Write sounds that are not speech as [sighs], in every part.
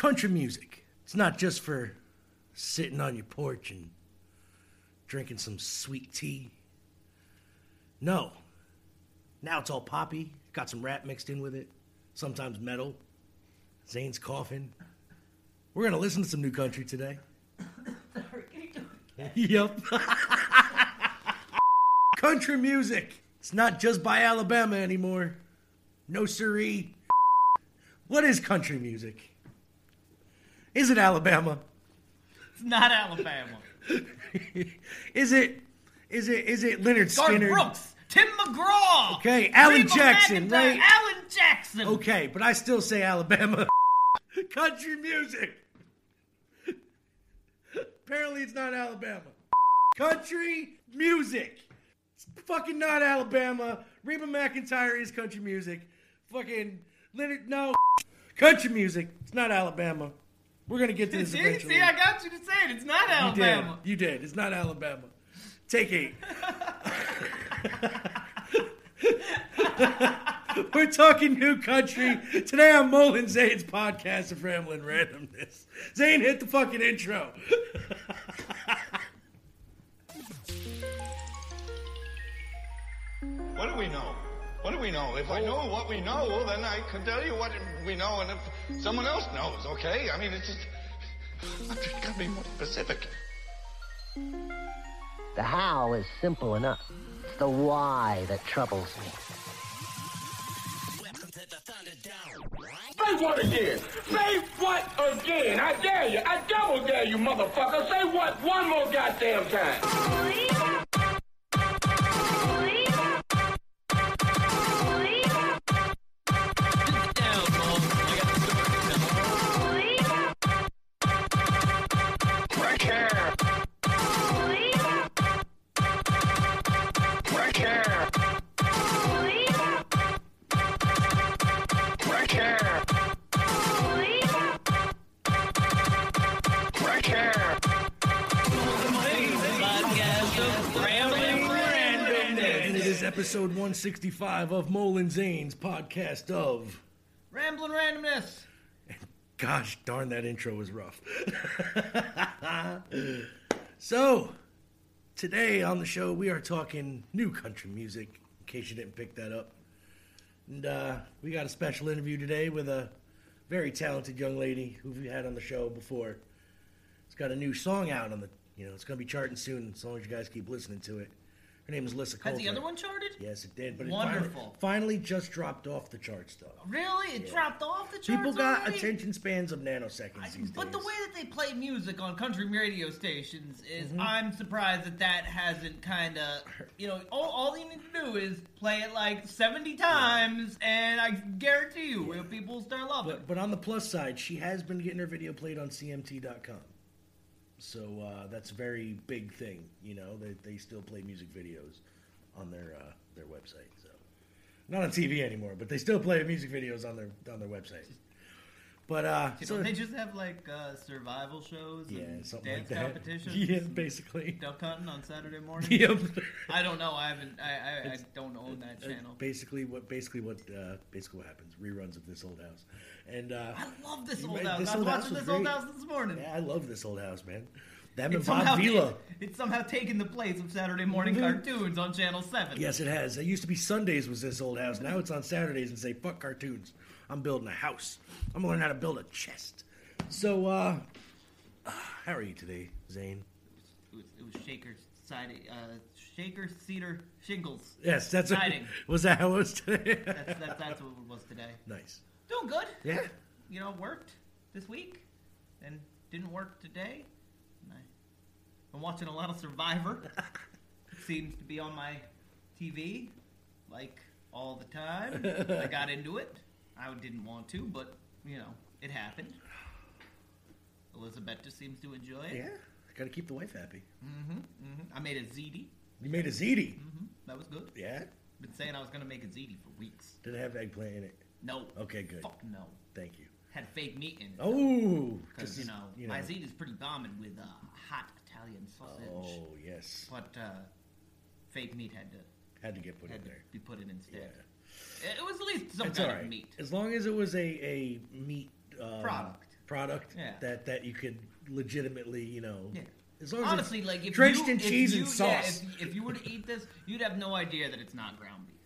country music. It's not just for sitting on your porch and drinking some sweet tea. No. Now it's all poppy, got some rap mixed in with it, sometimes metal. Zane's coughing. We're going to listen to some new country today. [laughs] [laughs] yep. [laughs] country music. It's not just by Alabama anymore. No siree. What is country music? Is it Alabama? It's not Alabama. [laughs] is it? Is it? Is it Leonard Garth Skinner? Brooks, Tim McGraw. Okay, Alan Reba Jackson, McEntire, right? Alan Jackson. Okay, but I still say Alabama. [laughs] country music. Apparently, it's not Alabama. Country music. It's fucking not Alabama. Reba McEntire is country music. Fucking Leonard, no. Country music. It's not Alabama. We're gonna get to this [laughs] See, eventually. see, I got you to say it. It's not you Alabama. did. You did. It's not Alabama. Take eight. [laughs] We're talking new country. Today on Mullen Zane's podcast of Rambling Randomness. Zane, hit the fucking intro. What do we know? What do we know? If I know what we know, then I can tell you what we know, and if someone else knows, okay? I mean, it's just. I'm just gotta be more specific. The how is simple enough. It's the why that troubles me. Say what again? Say what again? I dare you. I double dare you, motherfucker. Say what one more goddamn time. Episode 165 of Mullen Zane's podcast of. Rambling Randomness. Gosh darn, that intro was rough. [laughs] so, today on the show, we are talking new country music, in case you didn't pick that up. And uh, we got a special interview today with a very talented young lady who we had on the show before. It's got a new song out on the, you know, it's going to be charting soon as long as you guys keep listening to it. Her name is Lissa Has Coulter. the other one charted? Yes, it did. But it Wonderful. finally, finally just dropped off the charts, though. Really? It dropped off the charts People got already? attention spans of nanoseconds I- these But the days. way that they play music on country radio stations is, Mm-hmm. I'm surprised that that hasn't kind of, you know, all, all you need to do is play it like 70 times, and I guarantee you, people will start loving But, but on the plus side, she has been getting her video played on CMT.com. So uh, that's a very big thing. You know, they, they still play music videos on their uh, their website. So not on TV anymore, but they still play music videos on their on their website. But uh, so know, they just have like uh, survival shows yeah, and something dance like that. competitions. [laughs] Yeah, basically. Duck hunting on Saturday morning. Yep. I don't know. I haven't. I I, I don't own that channel. Basically, what basically what uh, basically what happens? Reruns of this old house, and uh, I love this old house. this I was old watching was this old house this morning. yeah, I love this old house, man. Them and It's somehow, Bob Vila. it's somehow taken the place of Saturday morning Mhm. cartoons on Channel 7. Yes, it has. It used to be Sundays was this old house. Now it's on Saturdays and say fuck cartoons. I'm building a house. I'm gonna learn how to build a chest. So, uh, [sighs] how are you today, Zane? It was, it was Shaker siding, uh, Shaker Cedar Shingles. Yes, that's Siding. [laughs] was that how it was today? That's, that's, that's what it was today. nice. Doing good. Yeah. You know, worked this week and didn't work today. And I, I'm watching a lot of Survivor. [laughs] Seems to be on my TV like all the time. I got into it. I didn't want to, but you know, it happened. Elizabeth just seems to enjoy it. Yeah. Got to keep the wife happy. hmm hmm I made a ziti. You made a ziti. hmm That was good. Yeah. Been saying I was gonna make a ziti for weeks. Did it have eggplant in it? No. Okay, good. Fuck no. Thank you. Had fake meat in it. Oh, Because, you know, you my ziti is pretty bombing with uh, hot Italian sausage. Oh yes, But uh, fake meat had to had to get put in to there. be put in instead. Yeah. It was at least some It's kind right. of meat. As long as it was a a meat um, Product. product Yeah. that that you could legitimately, you know, Yeah. as long as Honestly, it's like if drenched you, in cheese you, and sauce. Yeah, if, if you were to eat this, you'd have no idea that it's not ground beef.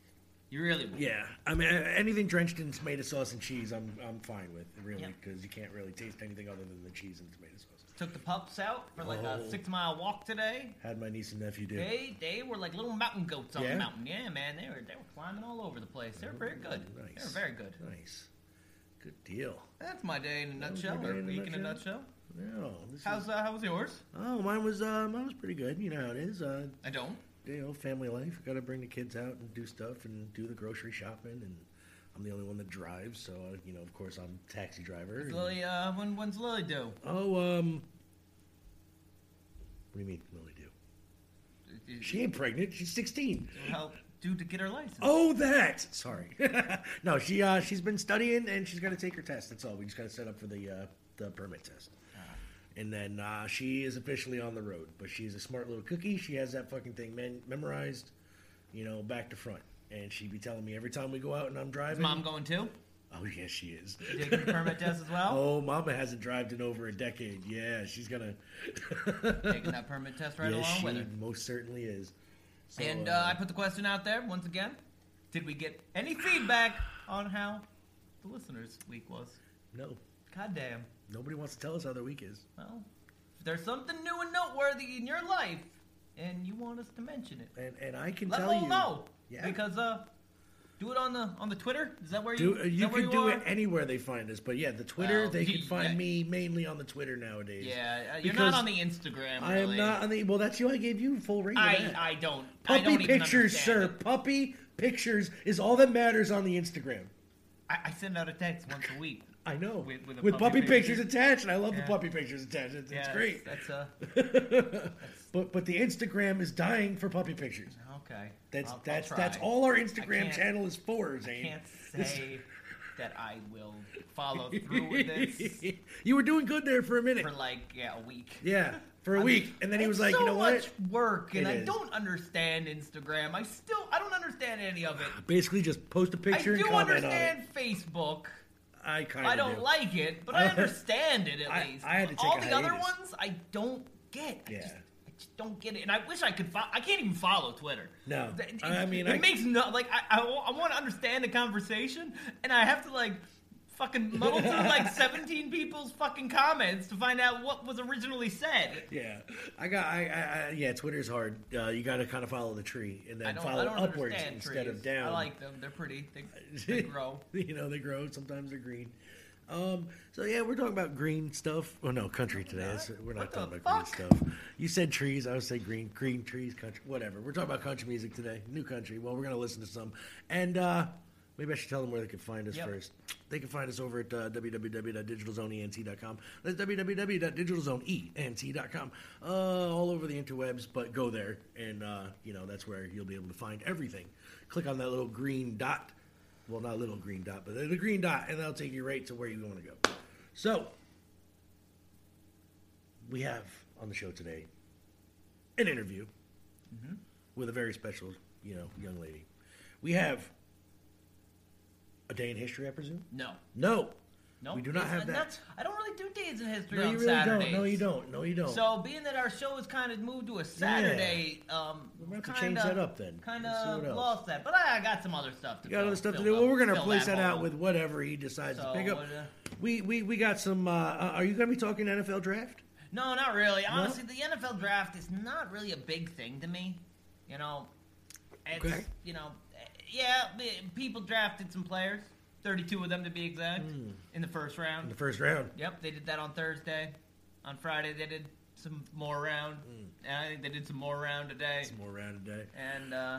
You really would. Yeah, I mean anything drenched in tomato sauce and cheese, I'm I'm fine with really because you can't really taste anything other than the cheese and tomato sauce. Took the pups out for like Oh. a six mile walk today. Had my niece and nephew do. They they were like little mountain goats on Yeah? the mountain. Yeah, man, they were they were climbing all over the place. They were very good. They Oh, Nice. were very good. Nice, good deal. That's my day in a was nutshell, or in a week in a nutshell? nutshell. No, this How's is, uh, how was yours? oh mine was uh, mine was pretty good. You know how it is. Uh, I don't. you know, family life. Got to bring the kids out and do stuff and do the grocery shopping. And I'm the only one that drives, so uh, you know, of course, I'm taxi driver. Is and- Lily, uh, when when's Lily due? Oh, um, what do you mean, Lily do? She ain't pregnant. She's 16. How due to get her license? Oh, that. Sorry. [laughs] no, she uh, she's been studying and she's got to take her test. That's all. We just got to set up for the uh, the permit test. And then uh, she is officially on the road. But she's a smart little cookie. She has that fucking thing men- memorized, you know, back to front. And she'd be telling me every time we go out and I'm Is driving. mom going too? Oh yes, she is. Taking the permit test as well? [laughs] Oh, Mama hasn't driven in over a decade. Yeah, she's gonna. [laughs] Taking that permit test right yes, along she with her. She most certainly is. So, And uh, I put the question out there once again. Did we get any feedback on how the listeners' week was? no, God damn. nobody wants to tell us how their week is. Well, if there's something new and noteworthy in your life, and you want us to mention it, And and I can let tell you, know. Yeah. Because uh, do it on the on the Twitter. Is that where Do, you? uh, you can do are? it anywhere they find us, but yeah, the Twitter Well, they you- can find yeah. me mainly on the Twitter nowadays. Yeah, uh, you're not on the Instagram. I am not on the. Well, that's you. I gave you full reign. I. I don't. I Puppy don't pictures, sir. it. Puppy pictures is all that matters on the Instagram. I, I send out a text once a week. [laughs] I know. With- with a puppy, puppy pictures picture. attached, and I love Yeah. the puppy pictures attached. It's, it's great. That's uh [laughs] but but the Instagram is dying for puppy pictures. Okay. That's I'll- I'll that's that's all our Instagram channel is for, I Zane. can't say [laughs] that I will follow through with this [laughs] you were doing good there for a minute. for like yeah a week. Yeah, for a I week, mean, and then he was like, so you know what? much work, and It I is. don't understand Instagram. I still I don't understand any of it. Basically, just post a picture I do understand Facebook. I kind of I don't do. like it, but I [laughs] I- understand it at I- least. I had to take All the other ones, I don't get. I Yeah. I just don't get it, and I wish I could. Fo- I can't even follow Twitter. No. It- I mean, it I- makes no like. I, I, I want to understand the conversation, and I have to like fucking muddle through [laughs] like 17 people's fucking comments to find out what was originally said. Yeah, I got. I, I, I yeah, Twitter's hard. Uh, you got to kind of follow the tree and then follow upwards instead trees. of down. I like them. They're pretty. They, they [laughs] grow. you know, they grow. Sometimes they're green. Um, so yeah, we're talking about green stuff. Oh no, country today. That's- We're not What talking about fuck? green stuff. You said trees. I would say green, green trees, country, whatever. We're talking about country music today. New country. Well, we're gonna listen to some, and uh, maybe I should tell them where they can find us Yep. first. They can find us over at uh, www.digitalzoneent.com. That's www.digitalzoneent.com. Uh, all over the interwebs, but go there, and uh, you know that's where you'll be able to find everything. Click on that little green dot. Well, not a little green dot, but the green dot, and that'll take you right to where you want to go. So, we have on the show today an interview mm-hmm. with a very special, you know, young lady. We have a day in history, I presume. No. No, No. We do not have that. I don't really do days in history no, on you really Saturdays. don't. No, you don't. No, you don't. So, being that our show is kind of moved to a Saturday, um, We're gonna have to change that up then. Kind Let's see what of lost that, but I, I got some other stuff to. you got fill, other stuff to do. the- Well, we're gonna place that out with whatever he decides So, to pick up. uh, We we we got some. Uh, uh, are you gonna be talking NFL draft? No, not really. Honestly, the NFL draft is not really a big thing to me. You know, it's Okay. you know, yeah, people drafted some players, thirty-two of them to be exact, in the first Hmm. In round. the first round. Yep, they did that on Thursday. On Friday, they did some more round, and I think they did some more round today. Hmm. Some more round today. And uh,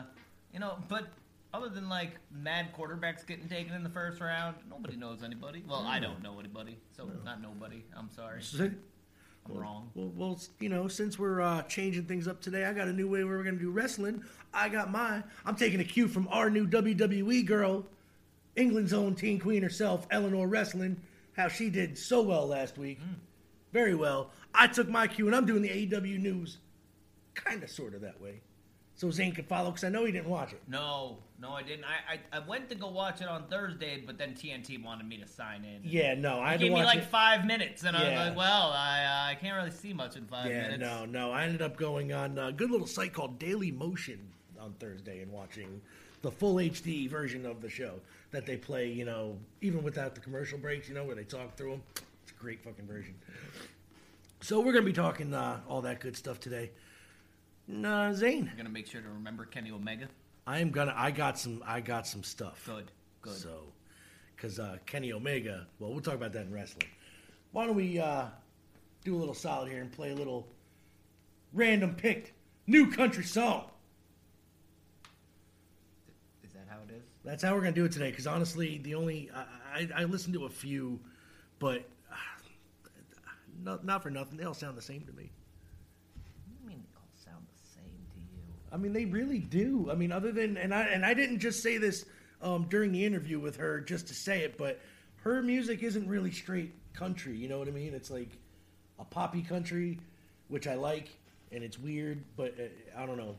you know, but other than like mad quarterbacks getting taken in the first round, nobody knows anybody. Well, I don't know anybody, so not nobody. I'm sorry, I'm wrong. Well, well, you know, since we're uh, changing things up today, I got a new way where we're gonna do wrestling. I got mine. I'm taking a cue from our new WWE girl, England's own teen queen herself, Eleanor Wrestling. How she did so well last week, very well. I took my cue, and I'm doing the AEW news, kind of, sort of that way. so Zane can follow because I know he didn't watch it. No, no, I didn't. I, I I went to go watch it on Thursday, but then TNT wanted me to sign in. Yeah, no, I gave me like it. five minutes, and I Yeah. was like, "Well, I uh, I can't really see much in five Yeah, minutes." no, no. I ended up going on a good little site called Daily Motion on Thursday and watching the full HD version of the show that they play. You know, even without the commercial breaks. You know, where they talk through them. It's a great fucking version. So we're gonna be talking uh, all that good stuff today. Nah, Zane, I'm gonna make sure to remember Kenny Omega. I am gonna. I got some. I got some stuff. Good, good. So, because uh, Kenny Omega. Well, we'll talk about that in wrestling. Why don't we uh, do a little solid here and play a little random picked new country song? Is that how it is? That's how we're gonna do it today. Because honestly, the only I, I, I listened to a few, but [sighs] uh, not, not for nothing. They all sound the same to me. What do you mean they all sound the same to you? I mean, they really do. I mean, other than and I and I didn't just say this um, during the interview with her just to say it, but her music isn't really straight country. You know what I mean? It's like a poppy country, which I like, and it's weird, but uh, I don't know.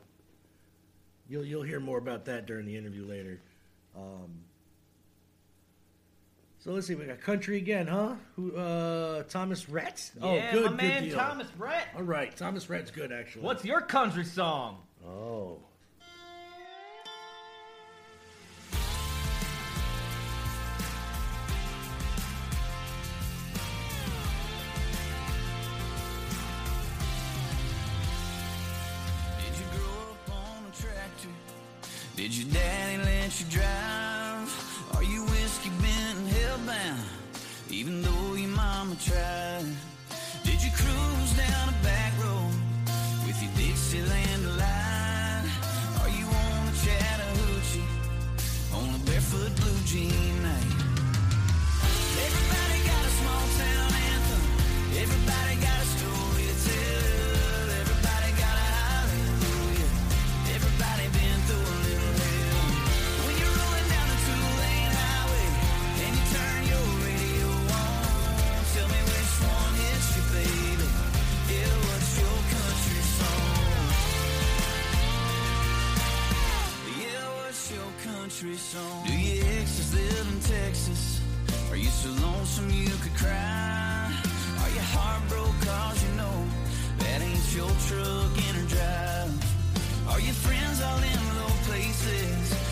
You'll you'll hear more about that during the interview later. Um, so let's see, we got country again, huh? Who? Uh, Thomas Rhett. yeah, oh, good, my good man deal. Thomas Rhett. All right, Thomas Rhett's good actually. What's your country song? Oh. Did you grow you drive? Are you whiskey bent and hellbound? Even though your mama tried. Did you cruise down a back road with your Dixieland delight? Are you on a Chattahoochee on a barefoot blue jean night? Everybody got a small town anthem. Everybody got Do your exes live in Texas? Are you so lonesome you could cry? Are you heartbroken cause you know that ain't your truck in or drive? Are your friends all in low places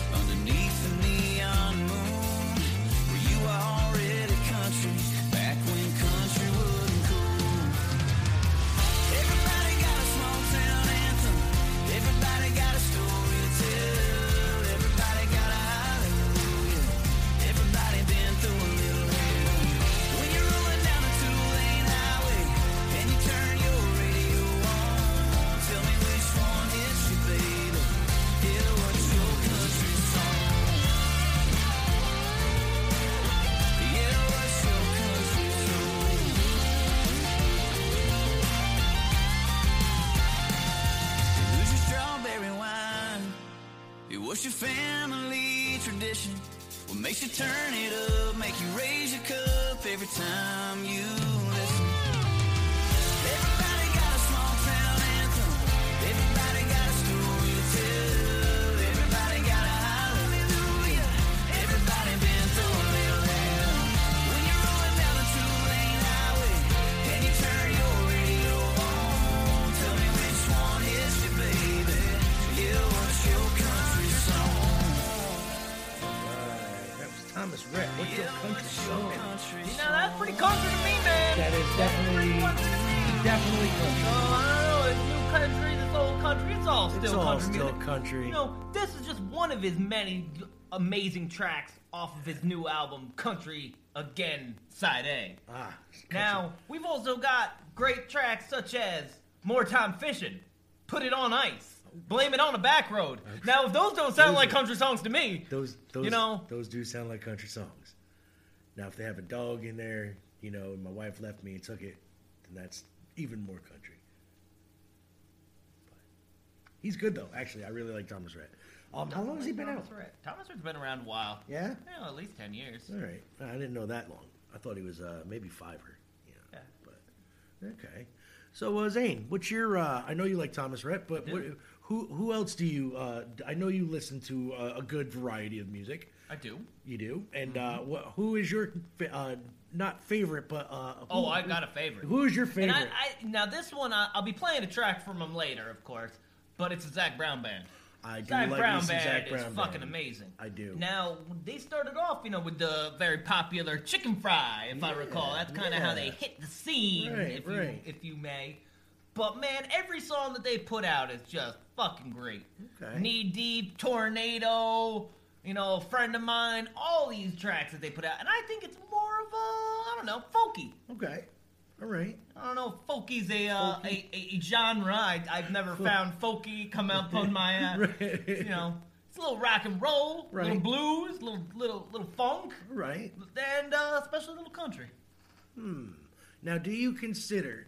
amazing tracks off of his new album, Country Again, Side A. Ah. Now, we've also got great tracks such as More Time Fishing, Put It on Ice, Blame It on the Back Road. Now, if those don't sound Those like country songs to me, those, those, you know- those do sound like country songs. Now, if they have a dog in there, you know, and my wife left me and took it, then that's even more country. But he's good though. Actually, I really like Thomas Rhett. Um, how long has he been out? Thomas Rhett's been around a while. Yeah. Yeah, at least 10 years. All right. I didn't know that long. I thought he was uh, maybe five or you know. Yeah. But okay. So uh, Zane, what's your? Uh, I know you like Thomas Rhett, but what, who who else do you? Uh, I know you listen to a, a good variety of music. I do. You do, and uh, wh- who is your fa- uh, not favorite, but uh, who, Oh, I got a favorite. Who is your And favorite? I, I now this one I, I'll be playing a track from him later, of course, but it's a Zac Brown band. I do Zac like Brown band Zac is Brown fucking band. amazing. I do. Now they started off, you know, with the very popular chicken fry, if I recall. That's kind of how they hit the scene, Right, if you if you may. But man, every song that they put out is just fucking great. Okay. Knee deep, tornado, you know, a friend of mine, all these tracks that they put out, and I think it's more of a I don't know, folky. Okay, all right. I don't know folky's a, uh, a, a, a genre. I, I've never found folky come up on my, uh, [laughs] Right. you know, it's a little rock and roll, little Right. blues, little little little funk, Right. and uh, especially a little country. Hmm. Now, do you consider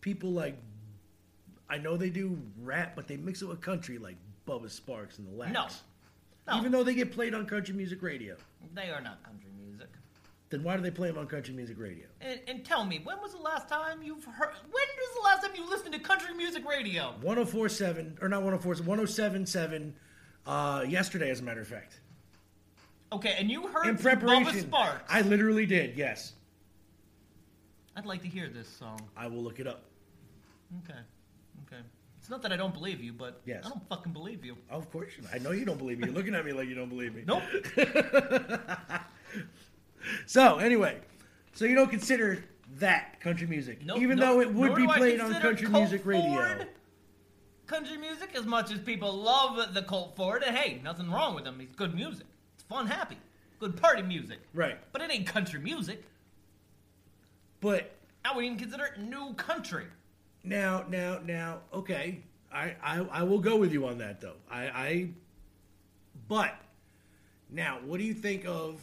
people like I know they do rap, but they mix it with country, like Bubba Sparks and the Lacs? No. No. Even though they get played on country music radio, They are not country. Then why do they play them on country music radio? And, and tell me, when was the last time you've heard? When was the last time you listened to country music radio? 1047 or not 104 1077 uh yesterday as a matter of fact. Okay, and you heard In preparation. Sparks. I literally did. Yes. I'd like to hear this song. I will look it up. Okay, okay. It's not that I don't believe you, but Yes. I don't fucking believe you. Of course. you- I know you don't believe me. You're looking at me like you don't believe me. Nope. [laughs] So, anyway, so you don't consider that country music, Nope, even nope. though it would be played on country Colt music radio. Ford Country music, as much as people love the Colt Ford, and hey, nothing wrong with him. He's good music. It's fun, happy, good party music. Right. But it ain't country music. But I would even consider it new country. now, now, now, okay, I, I, I will go with you on that though. I, I, but now, what do you think of?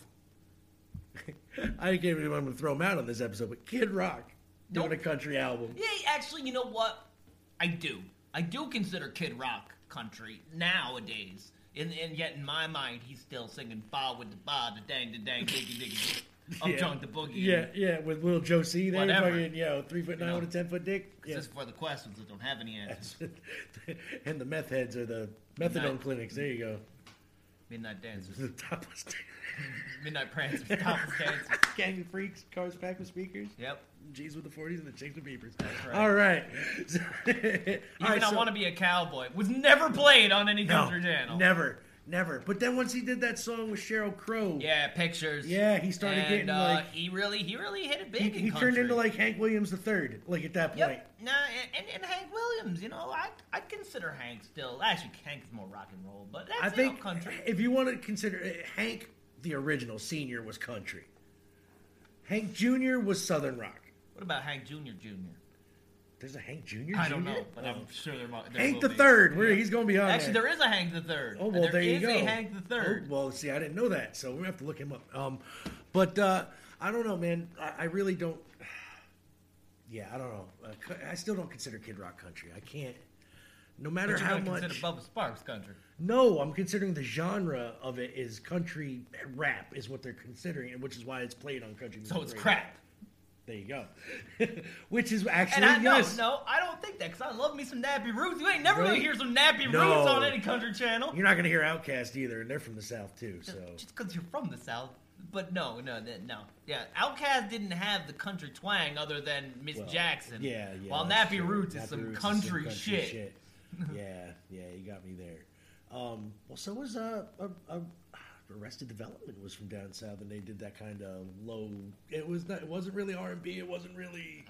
[laughs] I can't even I'm to throw him out on this episode, but Kid Rock doing Nope. a country album. Yeah, actually, you know what? I do. I do consider Kid Rock country nowadays. And, and yet, in my mind, he's still singing ba with the ba, the dang, the dang, diggy, diggy. I'm [laughs] Yeah. drunk the boogie. Yeah, yeah, with little C there, Whatever. fucking, you know, three foot nine know. with a ten foot dick. Yeah. This is for the questions that don't have any answers. [laughs] and the meth heads are the methadone Nice. clinics. There you go. Midnight dancers. [laughs] The topless Midnight prancers. Topless [laughs] dancers. gang of freaks, cars packed with speakers. Yep. G's with the 40s and the chicks with beepers. right. All right. So- Even [laughs] All right, I so- Want to Be a Cowboy was never played on any no, country channel. Never, never. But then once he did that song with Sheryl Crow, Yeah, pictures. Yeah, he started and, getting, uh, like- he really, he really hit it big. he, in he turned country. into like Hank Williams the third, like at that point. Yep. Nah, and, and, and Hank Williams, you know, I I consider Hank still. Actually, Hank is more rock and roll, but that's I you know, think country. if you want to consider uh, Hank, the original senior was country. Hank Jr. was Southern rock. What about Hank Jr. Jr.? There's a Hank Jr. I don't Jr.? know, but Oh. I'm sure there, might- there Hank the be. Third. Where he's going to be on Actually, there. there is a Hank the Third. Oh well, there, you is go. a Hank the Third. Oh, well, see, I didn't know that, so we have to look him up. Um, but uh, I don't know, man. I, I really don't. [sighs] Yeah, I don't know. Uh, I still don't consider Kid Rock country. I can't. No matter you how much. consider Bubba Sparks country. No, I'm considering the genre of it is country rap is what they're considering, and which is why it's played on country. So music it's radio. crap. There you go. [laughs] which is actually And I yes. no, no, I don't think that because I love me some Nappy Roots. You ain't never gonna hear some Nappy No. Roots on any country channel. You're not going to hear OutKast either, and they're from the South too. So Just because you're from the South. But no, no, no. Yeah, OutKast didn't have the country twang other than Miss Well, Jackson. Yeah, yeah. While Nappy true. Roots is some Roots country, shit. [laughs] yeah, yeah, you got me there. Um, well, so was uh, uh, uh, Arrested Development was from down south, and they did that kind of low. It was not. It wasn't really R and B. It wasn't really.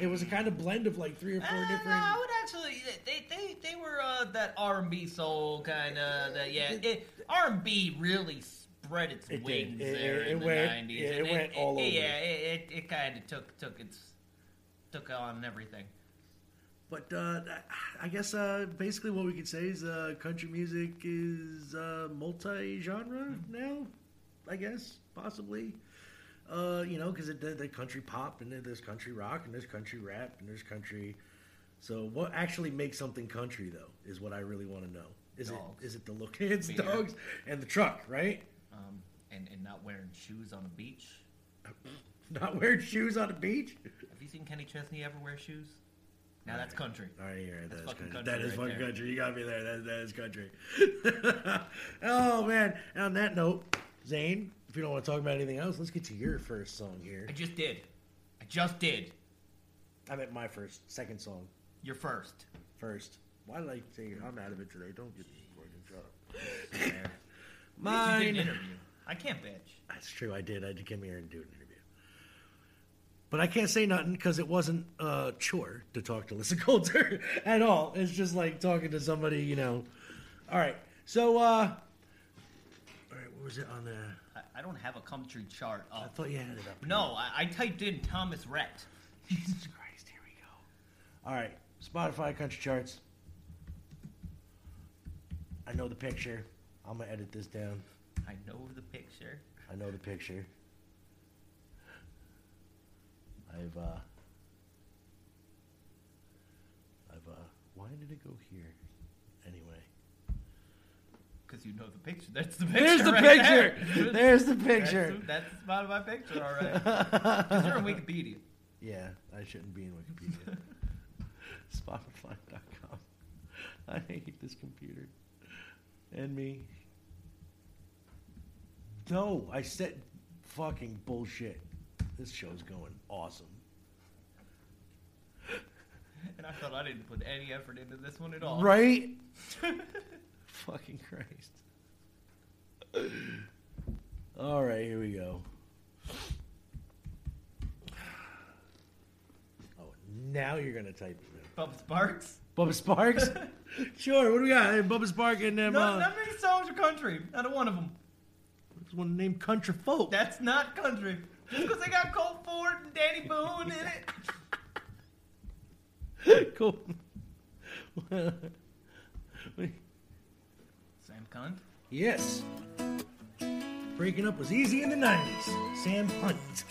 It was a kind of blend of like three or four Uh, different. no, I would actually. They they they were uh, that R and B soul kind of. That yeah, R and B really spread its It wings It- there it- in it the went- nineties. yeah, it went all over. Yeah, it it, it kind of took took its took on everything. But uh, I guess uh, basically what we could say is uh, country music is uh, multi-genre now. I guess possibly. Uh, you know, because the, the country pop and there's country rock and there's country rap and there's country. So what actually makes something country though is what I really want to know. Is Dogs. it is it the look? It's Beer. dogs and the truck, right? Um, and and not wearing shoes on a beach. [laughs] Not wearing shoes on the beach. Have you seen Kenny Chesney ever wear shoes? Now that's country. All right, you're right. That is fucking country. country That is right fucking there. country. You got me there. That, that is country. [laughs] oh man! And on that note, Zane, if you don't want to talk about anything else, let's get to your first song here. I just did. I just did. I meant my first, second song You're first. first. Why did I say I'm out of it today? Don't get fucking shut up. There. You did an Mine. interview. I can't bitch. That's true. I did. I did come here and do an interview. But I can't say nothing because it wasn't a chore to talk to Lisa [laughs] Coulter at all. It's just like talking to somebody, you know. All right. So, uh, all right, what was it on the? I, I don't have a country chart I thought you had it up. No, I, I typed in Thomas Rhett. [laughs] Jesus Christ, here we go. All right, Spotify country charts. I know the picture. I'm gonna edit this down. I know the picture. I know the picture. I've uh I've uh why did it go here? Anyway. Because you know the picture. That's the picture. There's the right picture. There. There's the picture. that's the Spotify picture, all right. [laughs] you're on Wikipedia. Yeah, I shouldn't be in Wikipedia. [laughs] Spotify.com. I hate this computer. And me. No, I said fucking bullshit. This show's going awesome. [laughs] And I thought I didn't put any effort into this one at all. Right? [laughs] fucking Christ. All right, here we go. Oh, now you're gonna type it. in. Bubba Sparks. Bubba Sparks? [laughs] sure, what do we got? Hey, Bubba Sparks and them. No, uh, not many songs are country. Not a one of them. there's one named Country Folk. That's not country. Just because they got Colt Ford and Danny Boone in it. [laughs] cool. [laughs] Sam Cunt. yes. Breaking up was easy in the 90s. Sam Hunt.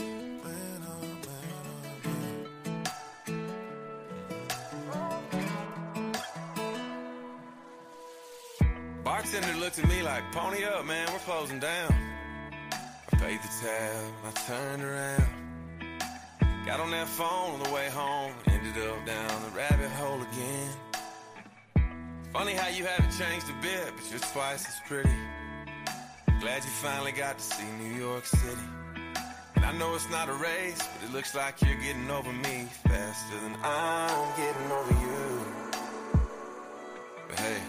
Bartender looked at me like, pony up, man, we're closing down. Paid the tab, I turned around. Got on that phone on the way home, ended up down the rabbit hole again. Funny how you haven't changed a bit, but you're twice as pretty. Glad you finally got to see New York City. And I know it's not a race, but it looks like you're getting over me faster than I'm getting over you. But hey,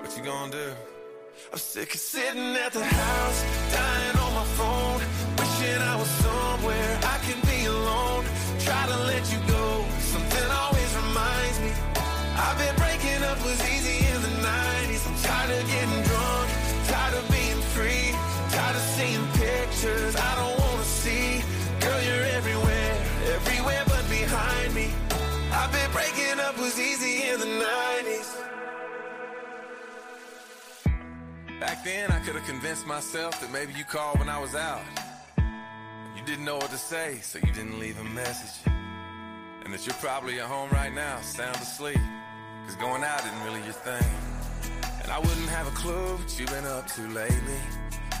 what you gonna do? I'm sick of sitting at the house, dying on my phone, wishing I was somewhere Back then, I could have convinced myself that maybe you called when I was out. You didn't know what to say, so you didn't leave a message. And that you're probably at home right now, sound asleep. Cause going out isn't really your thing. And I wouldn't have a clue what you've been up to lately,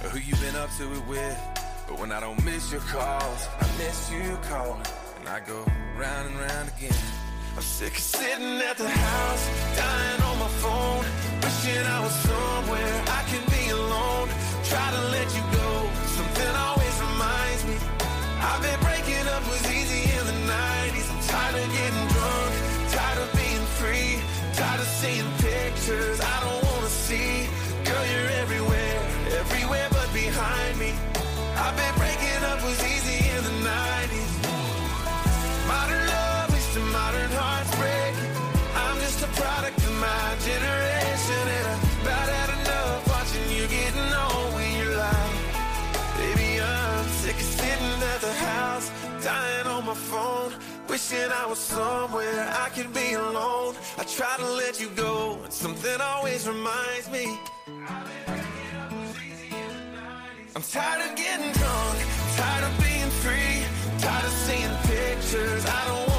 or who you've been up to it with. But when I don't miss your calls, I miss you calling. And I go round and round again. I'm sick of sitting at the house, dying on my phone, wishing I was somewhere I can be alone. Try to let you go, something always reminds me. I've been breaking up was easy in the 90s. I'm tired of getting drunk, tired of being free, tired of seeing pictures wishing I was somewhere I could be alone. I try to let you go, and something always reminds me. I'm tired of getting drunk, tired of being free, tired of seeing pictures I don't wanna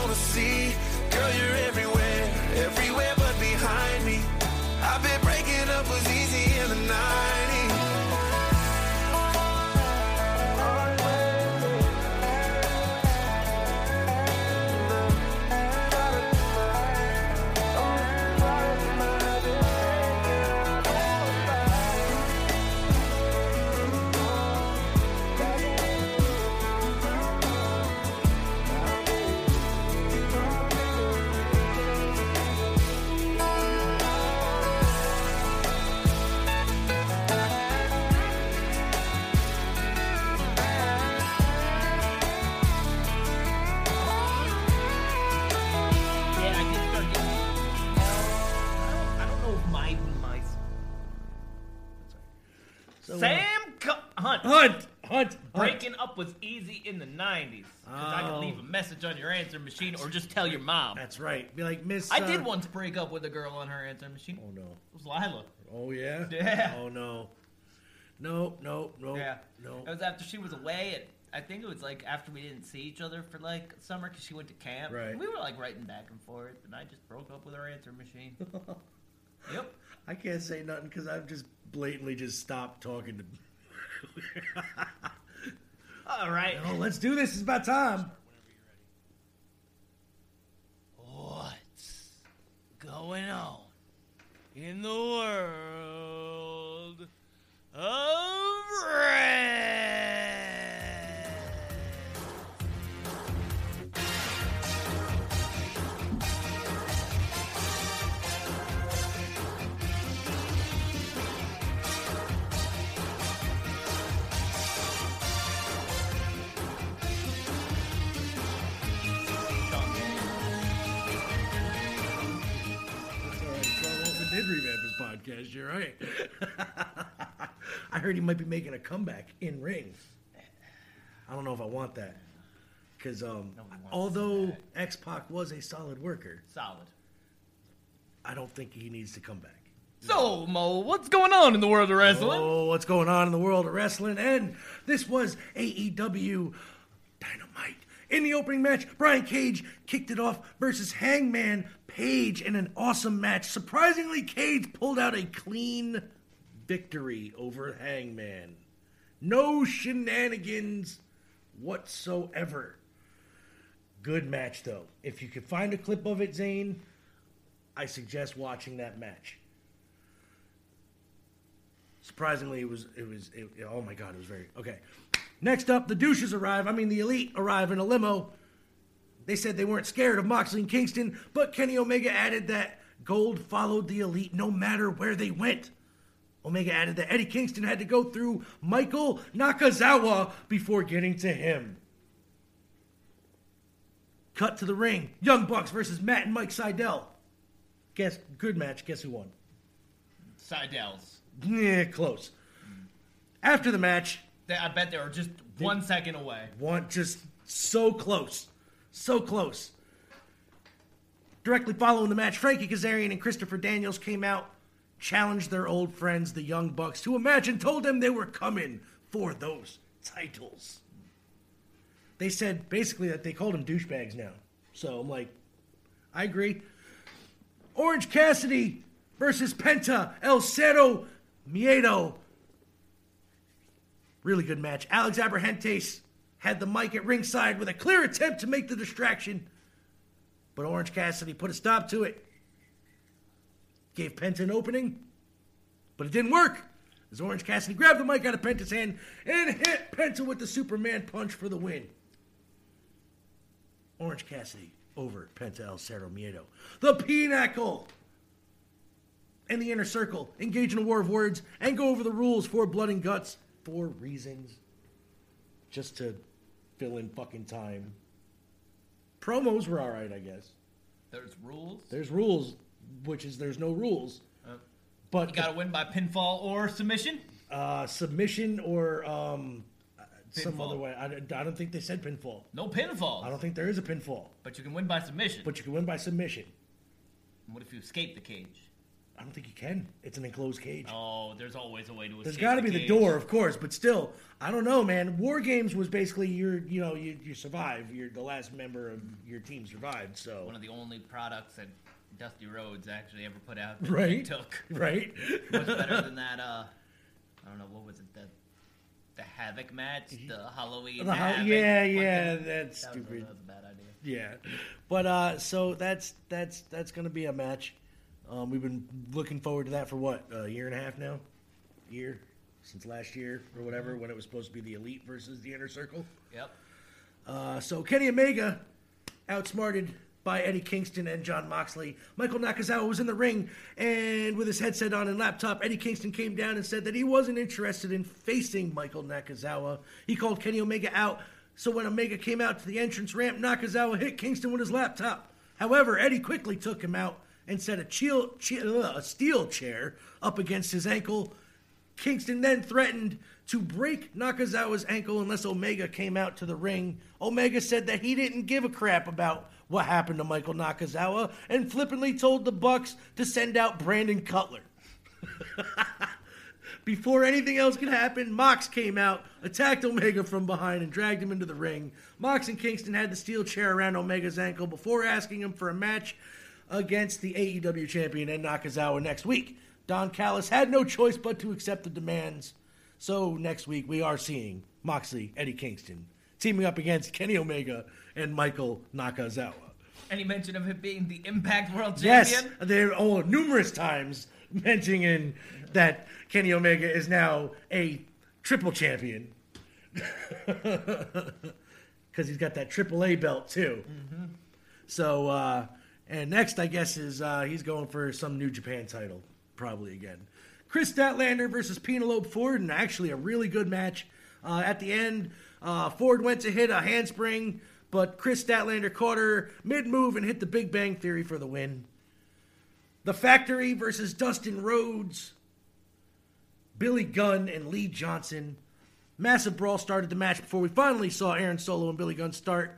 Sam, hunt, Hunt, Hunt. Breaking up was easy in the 90s. Because I Oh. could leave a message on your answer machine or just tell your mom. That's right. Be like Miss. I uh, did once break up with a girl on her answer machine. Oh no. It was Lila. Oh yeah. Yeah. Oh no. No, no, no. Yeah. No. It was after she was away, and I think it was like after we didn't see each other for like summer because she went to camp. Right. And we were like writing back and forth, and I just broke up with her answer machine. [laughs] yep. I can't say nothing because I've just blatantly just stopped talking to. [laughs] All right. oh, let's do this. It's about time. What's going on in the world of red? Podcast. You're right. [laughs] I heard he might be making a comeback in ring. I don't know if I want that because um, No wants although that. X Pac was a solid worker, Solid. I don't think he needs to come back. So, Mo, what's going on in the world of wrestling? Oh, what's going on in the world of wrestling? And this was AEW Dynamite. In the opening match, Brian Cage kicked it off versus Hangman Page in an awesome match. Surprisingly, Cage pulled out a clean victory over Hangman. No shenanigans whatsoever. Good match, though. If you could find a clip of it, Zane, I suggest watching that match. Surprisingly, it was it was it, oh my god, it was very okay. Next up, the douches arrive. I mean, the elite arrive in a limo. They said they weren't scared of Moxley and Kingston, but Kenny Omega added that Gold followed the elite no matter where they went. Omega added that Eddie Kingston had to go through Michael Nakazawa before getting to him. Cut to the ring. Young Bucks versus Matt and Mike Sydal. Guess good match. Guess who won? Sydals. Yeah, close. After the match, They, I bet they were just one second away. one just so close, so close. Directly following the match, Frankie Kazarian and Christopher Daniels came out, challenged their old friends, the Young Bucks, to and told them they were coming for those titles. They said basically that they called them douchebags now. So I'm like, I agree. Orange Cassidy versus Penta El Cero Miedo. Really good match. Alex Abrahantes had the mic at ringside with a clear attempt to make the distraction, but Orange Cassidy put a stop to it. Gave Penta an opening, but it didn't work. As Orange Cassidy grabbed the mic out of Penta's hand and hit Penta with the Superman punch for the win. Orange Cassidy over Penta El Cero Miedo. The Pinnacle and the Inner Circle engage in a war of words and go over the rules for Blood and Guts for reasons. Just to fill in fucking time. Promos were alright, I guess. There's rules. There's rules, which is there's no rules. But You gotta win by pinfall or submission. uh, submission or um, uh, some other way. I, I don't think they said pinfall. No pinfall. I don't think there is a pinfall. But you can win by submission. But you can win by submission. what if you escape the cage? I don't think you can. It's an enclosed cage. Oh, there's always a way to escape. There's got to be the cage. door, of course, but still, I don't know, man. War games was basically your, you know, you, you survive. You're the last member of your team survived. So One of the only products that Dusty Rhodes actually ever put out that right, took. right. Much better than [laughs] that. Uh, I don't know what was it. The the Havoc match, the Halloween. The Havoc. yeah, yeah, that's that was, stupid. That was a bad idea. Yeah, but uh, so that's that's that's gonna be a match. Um, we've been looking forward to that for what a year and a half now, year since last year or whatever when it was supposed to be the elite versus the inner circle. Yep. Uh, so Kenny Omega, outsmarted by Eddie Kingston and Jon Moxley. Michael Nakazawa was in the ring, and with his headset on and laptop, Eddie Kingston came down and said that he wasn't interested in facing Michael Nakazawa. He called Kenny Omega out. So when Omega came out to the entrance ramp, Nakazawa hit Kingston with his laptop. However, Eddie quickly took him out and set a, chill, chi- uh, a steel chair up against his ankle. Kingston then threatened to break Nakazawa's ankle unless Omega came out to the ring. Omega said that he didn't give a crap about what happened to Michael Nakazawa and flippantly told the Bucks to send out Brandon Cutler. [laughs] Before anything else could happen, Mox came out, attacked Omega from behind, and dragged him into the ring. Mox and Kingston had the steel chair around Omega's ankle before asking him for a match against the AEW champion and Nakazawa next week. Don Callis had no choice but to accept the demands. So next week we are seeing Moxley, Eddie Kingston teaming up against Kenny Omega and Michael Nakazawa. Any mention of him being the Impact World Champion? Yes, there oh numerous times mentioning that Kenny Omega is now a triple champion [laughs] because he's got that AAA belt too. So uh, and next I guess is uh, he's going for some New Japan title probably again. Kris Statlander versus Penelope Ford, and actually a really good match. Uh, at the end, uh, Ford went to hit a handspring, but Kris Statlander caught her mid move and hit the Big Bang Theory for the win. The Factory versus Dustin Rhodes, Billy Gunn, and Lee Johnson. Massive brawl started the match before we finally saw Aaron Solo and Billy Gunn start.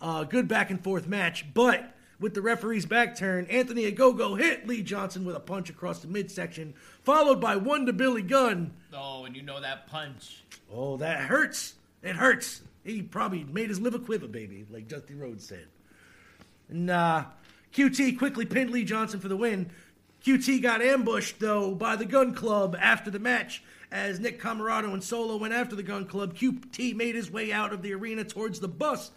Uh, good back and forth match, but with the referee's back turn, Anthony Ogogo hit Lee Johnson with a punch across the midsection, followed by one to Billy Gunn. Oh, and you know that punch. Oh, that hurts. It hurts. He probably made his liver quiver, baby, like Dusty Rhodes said. Nah. uh, QT quickly pinned Lee Johnson for the win. QT got ambushed, though, by the Gun Club after the match. As Nick Comoroto and Solo went after the Gun Club, QT made his way out of the arena towards the bus.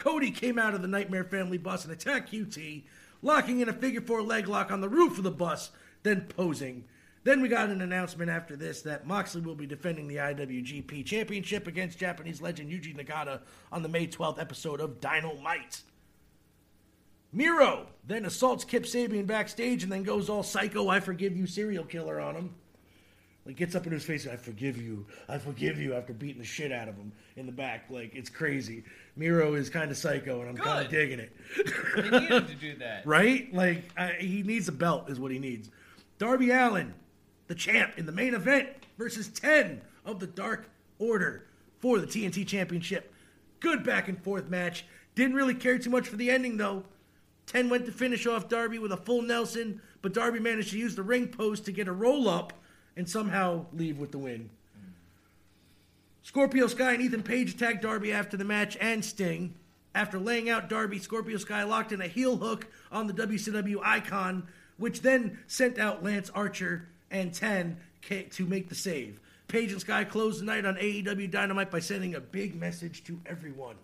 Cody came out of the Nightmare Family bus and attacked QT, locking in a figure four leg lock on the roof of the bus, then posing. Then we got an announcement after this that Moxley will be defending the IWGP Championship against Japanese legend Yuji Nagata on the May 12th episode of Dynamite. Miro then assaults Kip Sabian backstage and then goes all psycho, I forgive you, serial killer on him. Like gets up in his face, I forgive you, I forgive you after beating the shit out of him in the back. Like it's crazy. Miro is kind of psycho and I'm kind of digging it. Needed to do that. [laughs] right? Like I, he needs a belt, is what he needs. Darby Allin, the champ in the main event, versus ten of the Dark Order for the TNT Championship. Good back and forth match. Didn't really care too much for the ending though. Ten went to finish off Darby with a full Nelson, but Darby managed to use the ring post to get a roll up and somehow leave with the win. Scorpio Sky and Ethan Page attacked Darby after the match and Sting. After laying out Darby, Scorpio Sky locked in a heel hook on the WCW icon, which then sent out Lance Archer and 10 ca- to make the save. Page and Sky closed the night on AEW Dynamite by sending a big message to everyone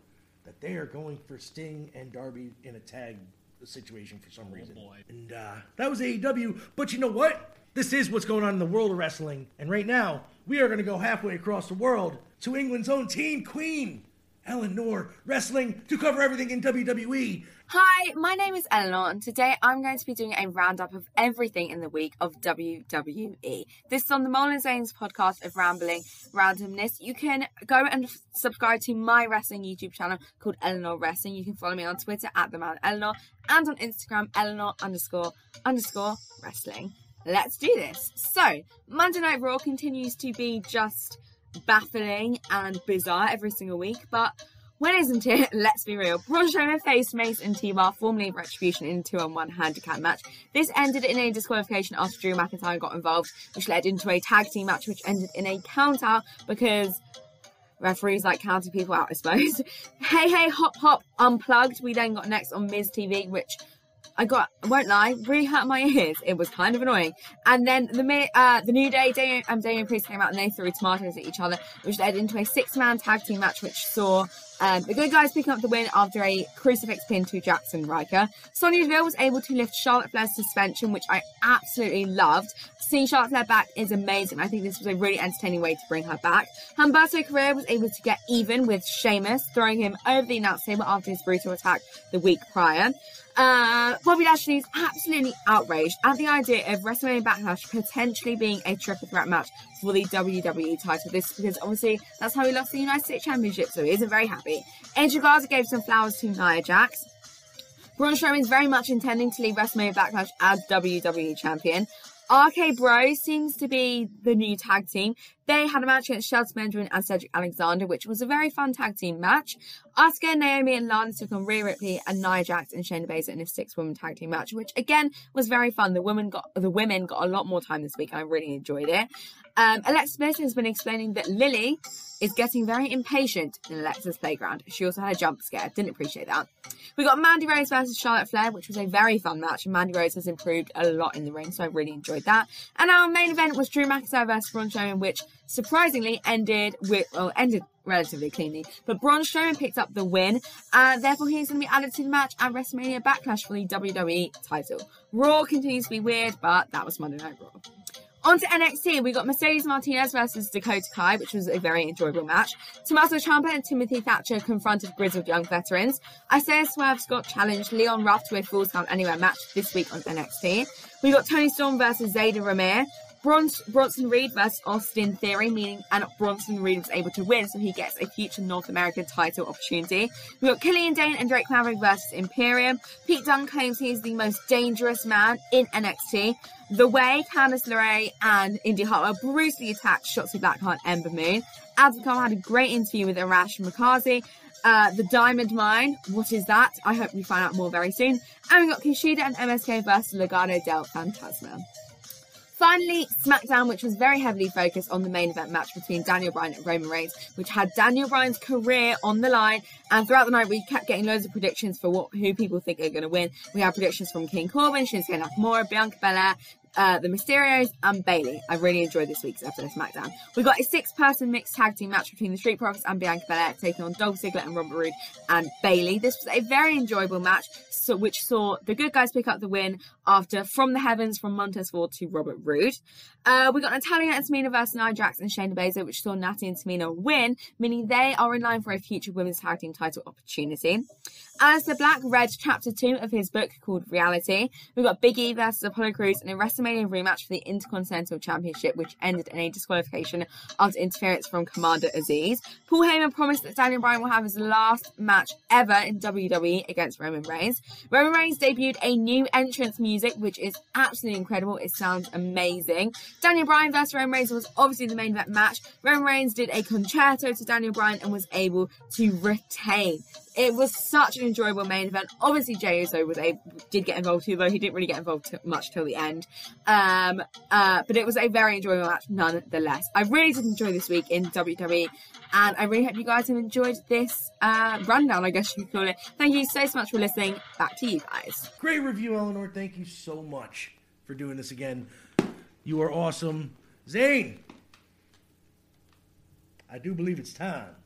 that they are going for Sting and Darby in a tag situation for some reason. boy. And uh, that was AEW. But you know what? This is what's going on in the world of wrestling. And right now, we are going to go halfway across the world to England's own teen queen, Eleanor, wrestling to cover everything in. WWE. Hi, my name is Eleanor, and today I'm going to be doing a roundup of everything in the week of WWE. This is on the Mullen Zanes podcast of Rambling Randomness. You can go and subscribe to my wrestling YouTube channel called Eleanor Wrestling. You can follow me on Twitter at the man Eleanor and on Instagram Eleanor underscore underscore wrestling. Let's do this. So, Monday Night Raw continues to be just baffling and bizarre every single week, but when isn't it? [laughs] Let's be real. Braun Strowman faced Mace and T-Bar, formerly Retribution, in a two-on-one handicap match. This ended in a disqualification after Drew McIntyre got involved, which led into a tag team match, which ended in a countout because referees like counting people out, I suppose. [laughs] hey Hey Hop Hop Unplugged. We then got next on Miz TV, which I got, I won't lie, really hurt my ears. It was kind of annoying. And then the uh, the New Day, Damian, um, Damian Priest came out and they threw tomatoes at each other, which led into a six-man tag team match, which saw um, the good guys picking up the win after a crucifix pin to Jaxson Ryker. Sonya Deville was able to lift Charlotte Flair's suspension, which I absolutely loved. Seeing Charlotte Flair back is amazing. I think this was a really entertaining way to bring her back. Humberto Carrillo was able to get even with Sheamus, throwing him over the announce table after his brutal attack the week prior. Uh, Bobby Lashley is absolutely outraged at the idea of WrestleMania Backlash potentially being a triple threat match for the WWE title. This is because obviously that's how he lost the United States Championship, so he isn't very happy. Angel Garza gave some flowers to Nia Jax. Braun is very much intending to leave WrestleMania Backlash as WWE champion. RK Bros seems to be the new tag team. They had a match against Shelton Benjamin and Cedric Alexander, which was a very fun tag team match. Asuka, Naomi, and Lana took on Rhea Ripley and Nia Jax and Shayna Baszler in a six-woman tag team match, which again was very fun. The women got the women got a lot more time this week. and I really enjoyed it. Um, Alexa Bliss has been explaining that Lily is getting very impatient in Alexa's playground. She also had a jump scare. Didn't appreciate that. We got Mandy Rose versus Charlotte Flair, which was a very fun match, and Mandy Rose has improved a lot in the ring, so I really enjoyed that. And our main event was Drew McIntyre versus Braun Strowman, which surprisingly ended with well ended relatively cleanly. But Braun Strowman picked up the win, and therefore he's going to be added to the match at WrestleMania Backlash for the WWE title. Raw continues to be weird, but that was Monday Night Raw. On to NXT, we got Mercedes Martinez versus Dakota Kai, which was a very enjoyable match. Tommaso Ciampa and Timothy Thatcher confronted grizzled young veterans. Isaiah Swerve Scott challenged Leon Ruff to a Falls Count Anywhere match this week on NXT. We got Toni Storm versus Zayda Ramier. Bron- Bronson Reed versus Austin Theory, meaning and Bronson Reed was able to win, so he gets a future North American title opportunity. We got Killian Dain and Drake Maverick versus Imperium. Pete Dunne claims he is the most dangerous man in NXT. The Way, Candice LeRae, and Indi Hartwell brutally attacked Shotzi Blackheart and Ember Moon. Adam Cole had a great interview with Arash McCarthy. Uh, the Diamond Mine, what is that? I hope we find out more very soon. And we got Kushida and MSK versus Legado del Fantasma. Finally, SmackDown, which was very heavily focused on the main event match between Daniel Bryan and Roman Reigns, which had Daniel Bryan's career on the line. And throughout the night, we kept getting loads of predictions for what who people think are going to win. We had predictions from King Corbin, Shinsuke Nakamura, Bianca Belair, uh, the Mysterios, and Bayley. I really enjoyed this week's episode of SmackDown. We got a six-person mixed tag team match between the Street Profits and Bianca Belair, taking on Dolph Ziggler and Robert Roode and Bayley. This was a very enjoyable match, so, which saw the good guys pick up the win after From the Heavens from Montez Ford to Robert Roode. Uh, we got Natalia and Tamina versus Nia Jax and Shayna Baszler, which saw Natty and Tamina win, meaning they are in line for a future women's tag team title opportunity. Aleister Black read chapter two of his book called Reality. We got Big E versus Apollo Crews in a WrestleMania rematch for the Intercontinental Championship, which ended in a disqualification after interference from Commander Azeez. Paul Heyman promised that Daniel Bryan will have his last match ever in WWE against Roman Reigns. Roman Reigns debuted a new entrance music, which is absolutely incredible. It sounds amazing. Daniel Bryan versus Roman Reigns was obviously the main event match. Roman Reigns did a Con-Chair-To to Daniel Bryan and was able to retain. It was such an enjoyable main event. Obviously, Jey Uso was a did get involved too, though he didn't really get involved much till the end. Um, uh, but it was a very enjoyable match, nonetheless. I really did enjoy this week in WWE, and I really hope you guys have enjoyed this uh, rundown. I guess you could call it. Thank you so so much for listening. Back to you guys. Great review, Eleanor. Thank you so much for doing this again. You are awesome. Zane, I do believe it's time.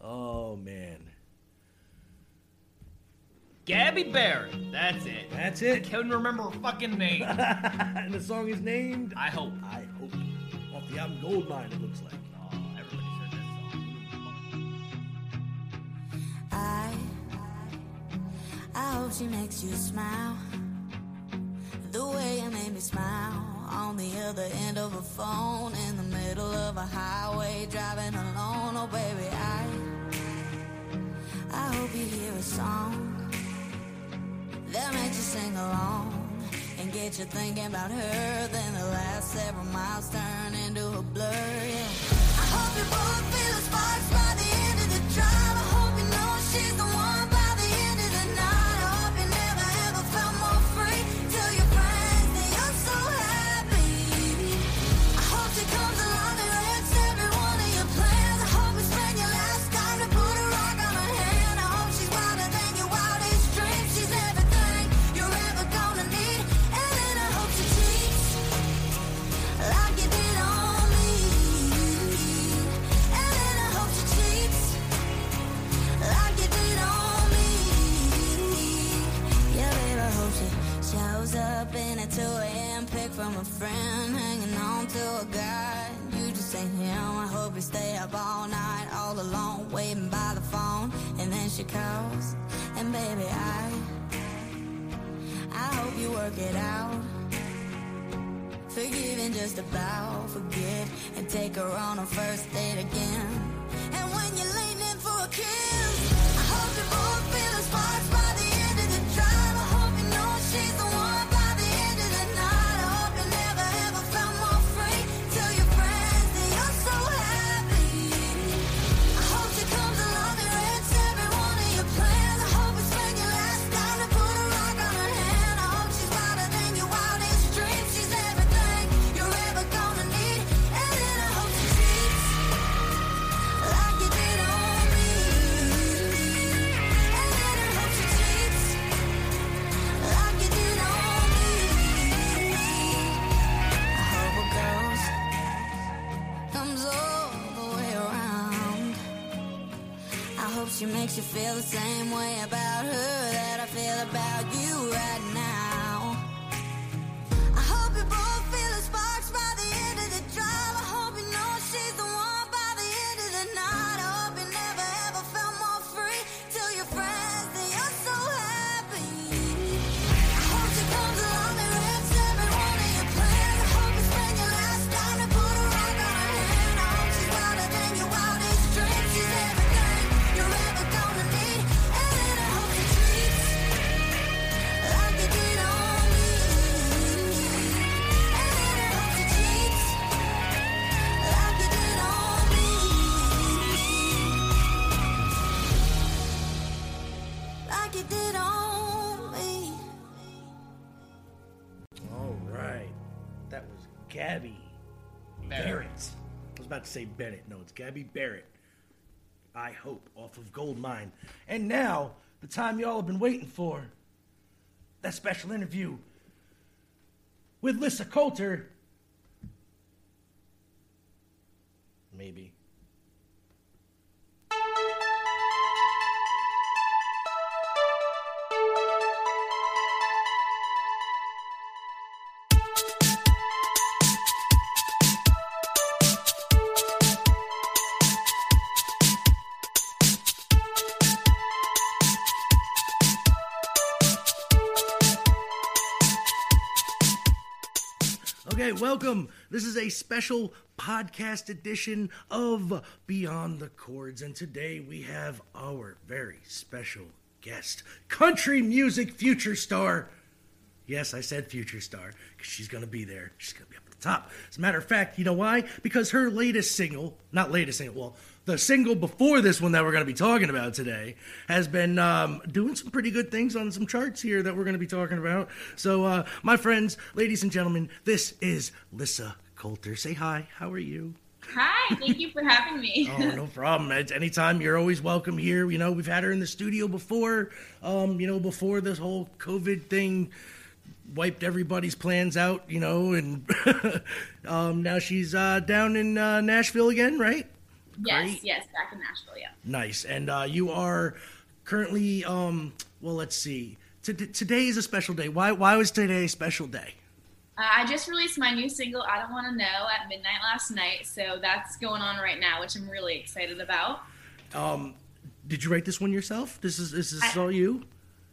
Oh, man. Gabby Barrett. That's it. That's I it. couldn't remember her fucking name. [laughs] and the song is named I hope. I Hope. Off the album Goldmine, it looks like. Oh, everybody's heard that song. I, I hope she makes you smile. The way you made me smile on the other end of a phone in the middle of a highway driving alone. Oh, baby, I, I hope you hear a song that makes you sing along and get you thinking about her. Then the last several miles turn into a blur. Yeah. I hope you both feel the sparks by the end of the drive. From a friend, hanging on to a guy. You just ain't him. I hope you stay up all night, all alone, waiting by the phone. And then she calls, and baby, I, I hope you work it out. Forgive and just about forget and take her on a first date again. Say Bennett. No, it's Gabby Barrett. I hope off of Gold Mine. And now, the time y'all have been waiting for. That special interview with Lissa Coulter. Maybe. Okay, welcome. This is a special podcast edition of Beyond the Chords, and today we have our very special guest, country music future star. Yes, I said future star because she's going to be there. She's going to be up at the top. As a matter of fact, you know why? Because her latest single, not latest single, well, the single before this one that we're going to be talking about today has been um, doing some pretty good things on some charts here that we're going to be talking about. So, uh, my friends, ladies and gentlemen, this is Lissa Coulter. Say hi. How are you? Hi, thank you for having me. [laughs] Oh, no problem. It's anytime you're always welcome here. You know, we've had her in the studio before. Um, you know, before this whole COVID thing wiped everybody's plans out. You know, and [laughs] um, now she's uh, down in uh, Nashville again, right? Yes, Great. yes, back in Nashville, yeah. Nice. And uh, you are currently, um, well, let's see. T- today is a special day. Why? Why was today a special day? Uh, I just released my new single, I Don't Want to Know, at midnight last night, so that's going on right now, which I'm really excited about. Um, did you write this one yourself? This is this is I- all you?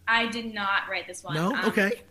I did not write this one. No. Um, Okay.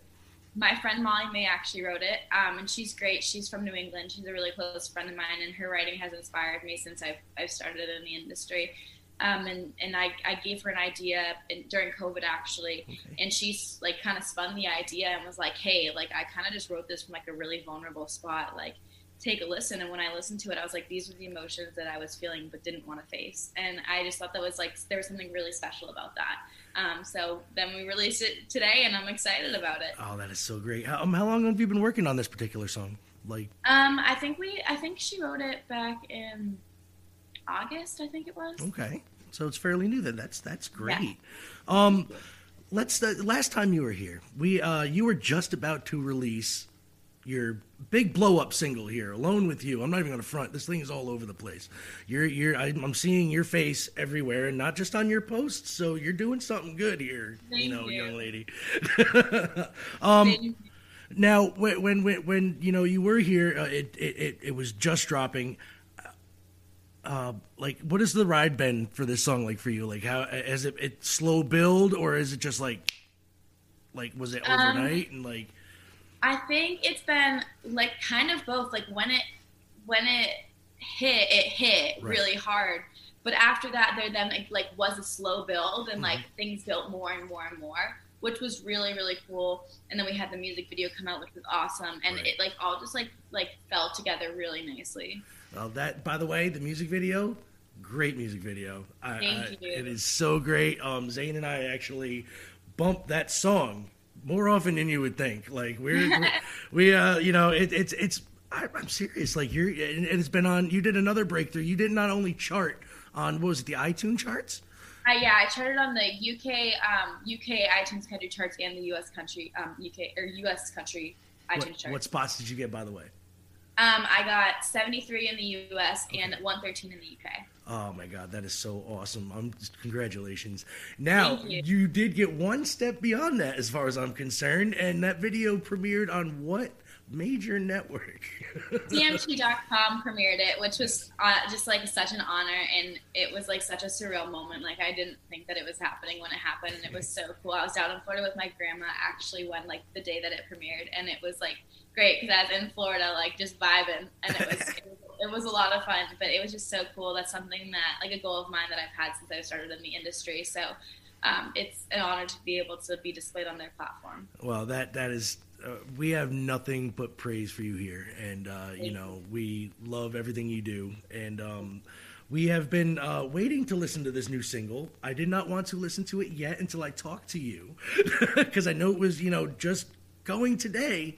My friend Molly May actually wrote it, um, and she's great. She's from New England. She's a really close friend of mine, and her writing has inspired me since I've, I've started in the industry. Um, and and I, I gave her an idea in, during COVID actually, and she's like kind of spun the idea and was like, hey, like I kind of just wrote this from like a really vulnerable spot, like take a listen. And when I listened to it, I was like, these were the emotions that I was feeling but didn't want to face, and I just thought that was like there was something really special about that. Um, so then we released it today, and I'm excited about it. Oh, that is so great. How, um, how long have you been working on this particular song? Like, Um, I think we, I think she wrote it back in August. I think it was. okay, so it's fairly new. Then that's that's great. Um, let's. Uh, last time you were here, we uh, you were just about to release your big blow up single here, "Alone with You." I'm not even going to front. This thing is all over the place. You're you're. I'm seeing your face everywhere, and not just on your posts. So you're doing something good here, you know, you. young lady. [laughs] um, Thank you. Now, when when when, when you know you were here, uh, it, it it it was just dropping. Uh, like, what has the ride been for this song like for you? Like, how has it, it slow build, or is it just like, like was it Um, overnight and like? I think it's been like kind of both. Like when it when it hit, it hit Right. really hard. But after that, there then like, like was a slow build, and like things built more and more and more, which was really really cool. And then we had the music video come out, which was awesome, and Right. it like all just like like fell together really nicely. Well, that by the way, the music video, great music video. I, Thank I- you. It is so great. Um, Zane and I actually bumped that song more often than you would think. Like we're, [laughs] we're we uh you know it, it's it's I, I'm serious. Like you're and it's been on. You did another breakthrough. You did not only chart on what was it the iTunes charts. Uh, yeah, I charted on the UK um, UK iTunes country charts and the US country um, UK or US country iTunes What, charts. what spots did you get by the way? Um, I got 73 in the U.S. and 113 in the UK. Oh my God, that is so awesome! Um, congratulations. Now you. you did get one step beyond that, as far as I'm concerned, and that video premiered on what major network? [laughs] CMT.com premiered it, which was uh, just like such an honor, and it was like such a surreal moment. Like I didn't think that it was happening when it happened, and it was so cool. I was down in Florida with my grandma actually when like the day that it premiered, and it was like great because I was in Florida like just vibing, and it was, it was [laughs] it was a lot of fun. But it was just so cool. That's something that like a goal of mine that I've had since I started in the industry. So. Um, it's an honor to be able to be displayed on their platform. Well, that that is. Uh, we have nothing but praise for you here, and uh, you know we love everything you do, and um, we have been uh, waiting to listen to this new single. I did not want to listen to it yet until I talked to you, [laughs] because I know it was you know just going today.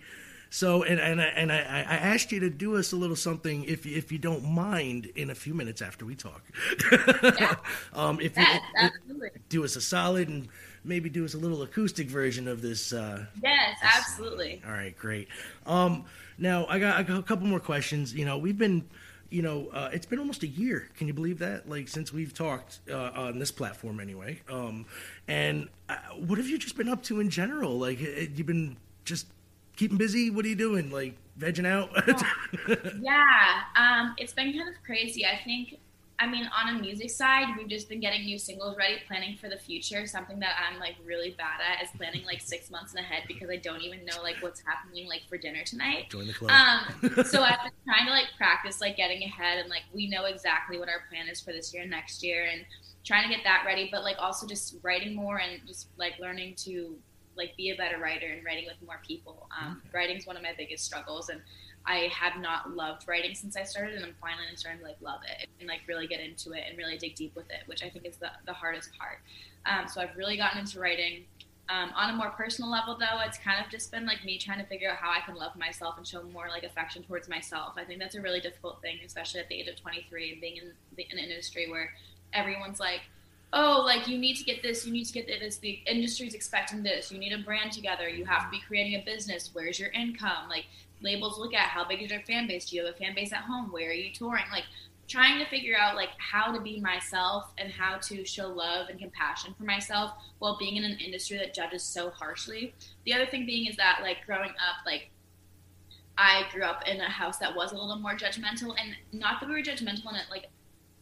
So and and I, and I, I asked you to do us a little something if if you don't mind in a few minutes after we talk. [laughs] um, if you Yes, absolutely. do us a solid and maybe do us a little acoustic version of this. Uh, Yes, absolutely. all right, great. Um, now I got, I got a couple more questions. You know, we've been, you know, uh, it's been almost a year. Can you believe that? Like since we've talked uh, on this platform, anyway. Um, and uh, what have you just been up to in general? Like, uh, you've been just keeping busy. What are you doing? Like vegging out? [laughs] yeah, um, it's been kind of crazy. I think, I mean, on a music side, we've just been getting new singles ready, planning for the future. Something that I'm like really bad at is planning like six months in ahead because I don't even know like what's happening like for dinner tonight. Join the club. Um, [laughs] so I've been trying to like practice like getting ahead and like we know exactly what our plan is for this year and next year and trying to get that ready, but like also just writing more and just like learning to like be a better writer and writing with more people. Um, Writing is one of my biggest struggles, and I have not loved writing since I started, and I'm finally starting to like love it and like really get into it and really dig deep with it, which I think is the the hardest part. Um, so I've really gotten into writing. Um, on a more personal level, though, it's kind of just been like me trying to figure out how I can love myself and show more like affection towards myself. I think that's a really difficult thing, especially at the age of 23 and being in, the, in an industry where everyone's like, oh, like you need to get this, you need to get this. The industry's expecting this. You need a brand together. You have to be creating a business. Where's your income? Like labels look at how big is your fan base? Do you have a fan base at home? Where are you touring? Like trying to figure out like how to be myself and how to show love and compassion for myself while being in an industry that judges so harshly. The other thing being is that like growing up, like I grew up in a house that was a little more judgmental and not that we were judgmental in it like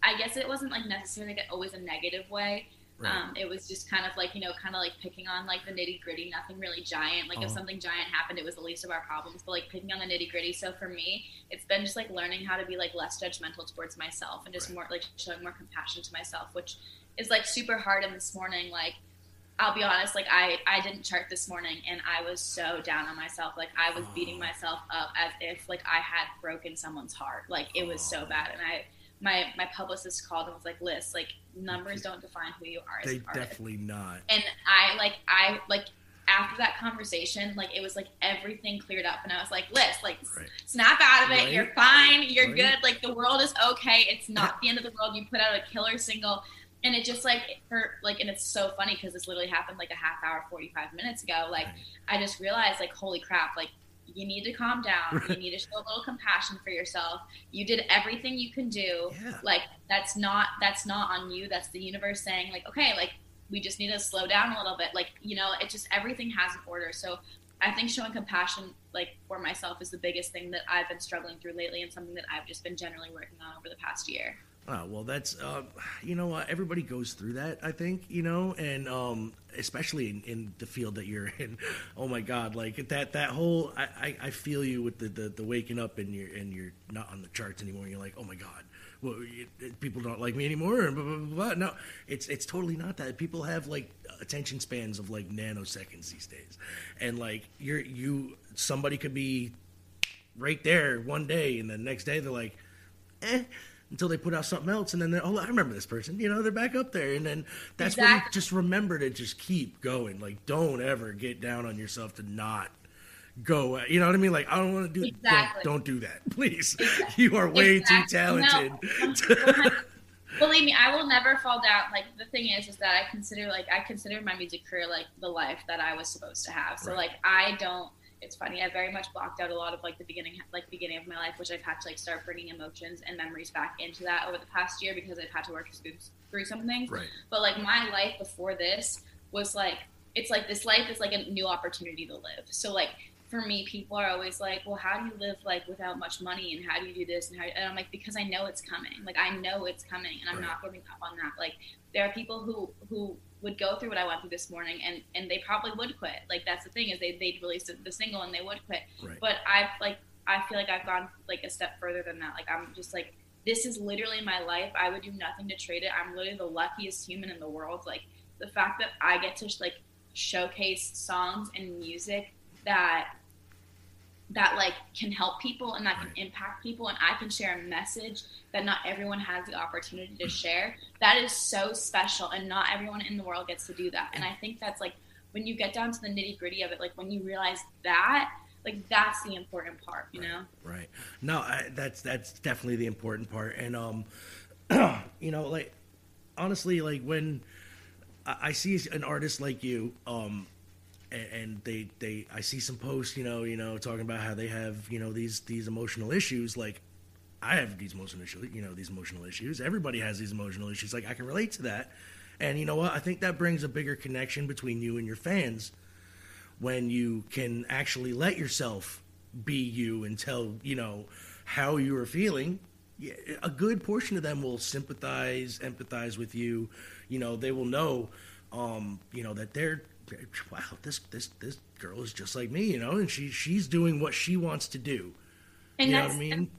I guess it wasn't like necessarily like always a negative way. Right. Um, it was just kind of like you know, kind of like picking on like the nitty gritty, nothing really giant. Like if Uh-huh. something giant happened, it was the least of our problems. But like picking on the nitty gritty. So for me, it's been just like learning how to be like less judgmental towards myself and just more like showing more compassion to myself, which is like super hard. And this morning, like I'll be honest, like I I didn't chart this morning, and I was so down on myself. Like I was beating myself up as if like I had broken someone's heart. Like it was so bad, and I my my publicist called and was like, "Liz, like numbers don't define who you are they definitely not. And I like I like after that conversation, like it was like everything cleared up, and I was like, "Liz, like Right. snap out of it. Right. You're fine. You're Right. good. Like the world is okay. It's not the end of the world. You put out a killer single." And it just like hurt. like, and it's so funny because this literally happened like a half hour, forty five minutes ago. Like, I just realized like, holy crap! Like, you need to calm down. You need to show a little compassion for yourself. You did everything you can do. Yeah. Like, that's not that's not on you. That's the universe saying like, okay, like we just need to slow down a little bit. Like, you know, it just everything has an order. So I think showing compassion like for myself is the biggest thing that I've been struggling through lately and something that I've just been generally working on over the past year. Oh, well, that's uh, you know what everybody goes through that. I think you know, and um, especially in, in the field that you're in. [laughs] Oh my God, like that that whole I, I, I feel you with the, the, the waking up and you're and you're not on the charts anymore. And you're like, oh my God, well, people don't like me anymore. And blah, blah, blah, blah. No, it's it's totally not that. People have like attention spans of like nanoseconds these days, and like you're you somebody could be right there one day, and the next day they're like, eh, until they put out something else, and then they're, oh, I remember this person. You know, they're back up there, and then that's when you just remember to just keep going. Like, don't ever get down on yourself to not go. You know what I mean? Like, I don't want to do. Exactly. Don't, don't do that, [laughs] please. You are way Exactly. too talented. No, Believe me, I will never fall down. Like the thing is, is that I consider like I consider my music career like the life that I was supposed to have. So Right. like I don't it's funny. I very much blocked out a lot of like the beginning, like beginning of my life, which I've had to like start bringing emotions and memories back into that over the past year because I've had to work through, through some things. Right. But like my life before this was like, it's like this life is like a new opportunity to live. So like for me, people are always like, well, how do you live like without much money and how do you do this and how? And I'm like, because I know it's coming. Like I know it's coming, and I'm Right. not giving up on that. Like there are people who who would go through what I went through this morning, and and they probably would quit. Like that's the thing is they they'd release the single and they would quit. Right. But I've like I feel like I've gone like a step further than that. Like I'm just like this is literally my life. I would do nothing to trade it. I'm literally the luckiest human in the world. Like the fact that I get to like showcase songs and music that that like can help people and that can impact people and I can share a message that not everyone has the opportunity to share. That is so special and not everyone in the world gets to do that. And I think that's like when you get down to the nitty gritty of it, like when you realize that, like that's the important part, you know? Right. No, I, that's that's definitely the important part. And um, [clears throat] you know, like honestly, like when I, I see an artist like you, um, and, they they I see some posts, you know, you know, talking about how they have you know these these emotional issues, like. I have these emotional issues, you know, these emotional issues. Everybody has these emotional issues. Like I can relate to that, and you know what? I think that brings a bigger connection between you and your fans when you can actually let yourself be you and tell you know how you are feeling a good portion of them will sympathize empathize with you you know they will know um you know that they're wow this this this girl is just like me you know and she she's doing what she wants to do And you know what i mean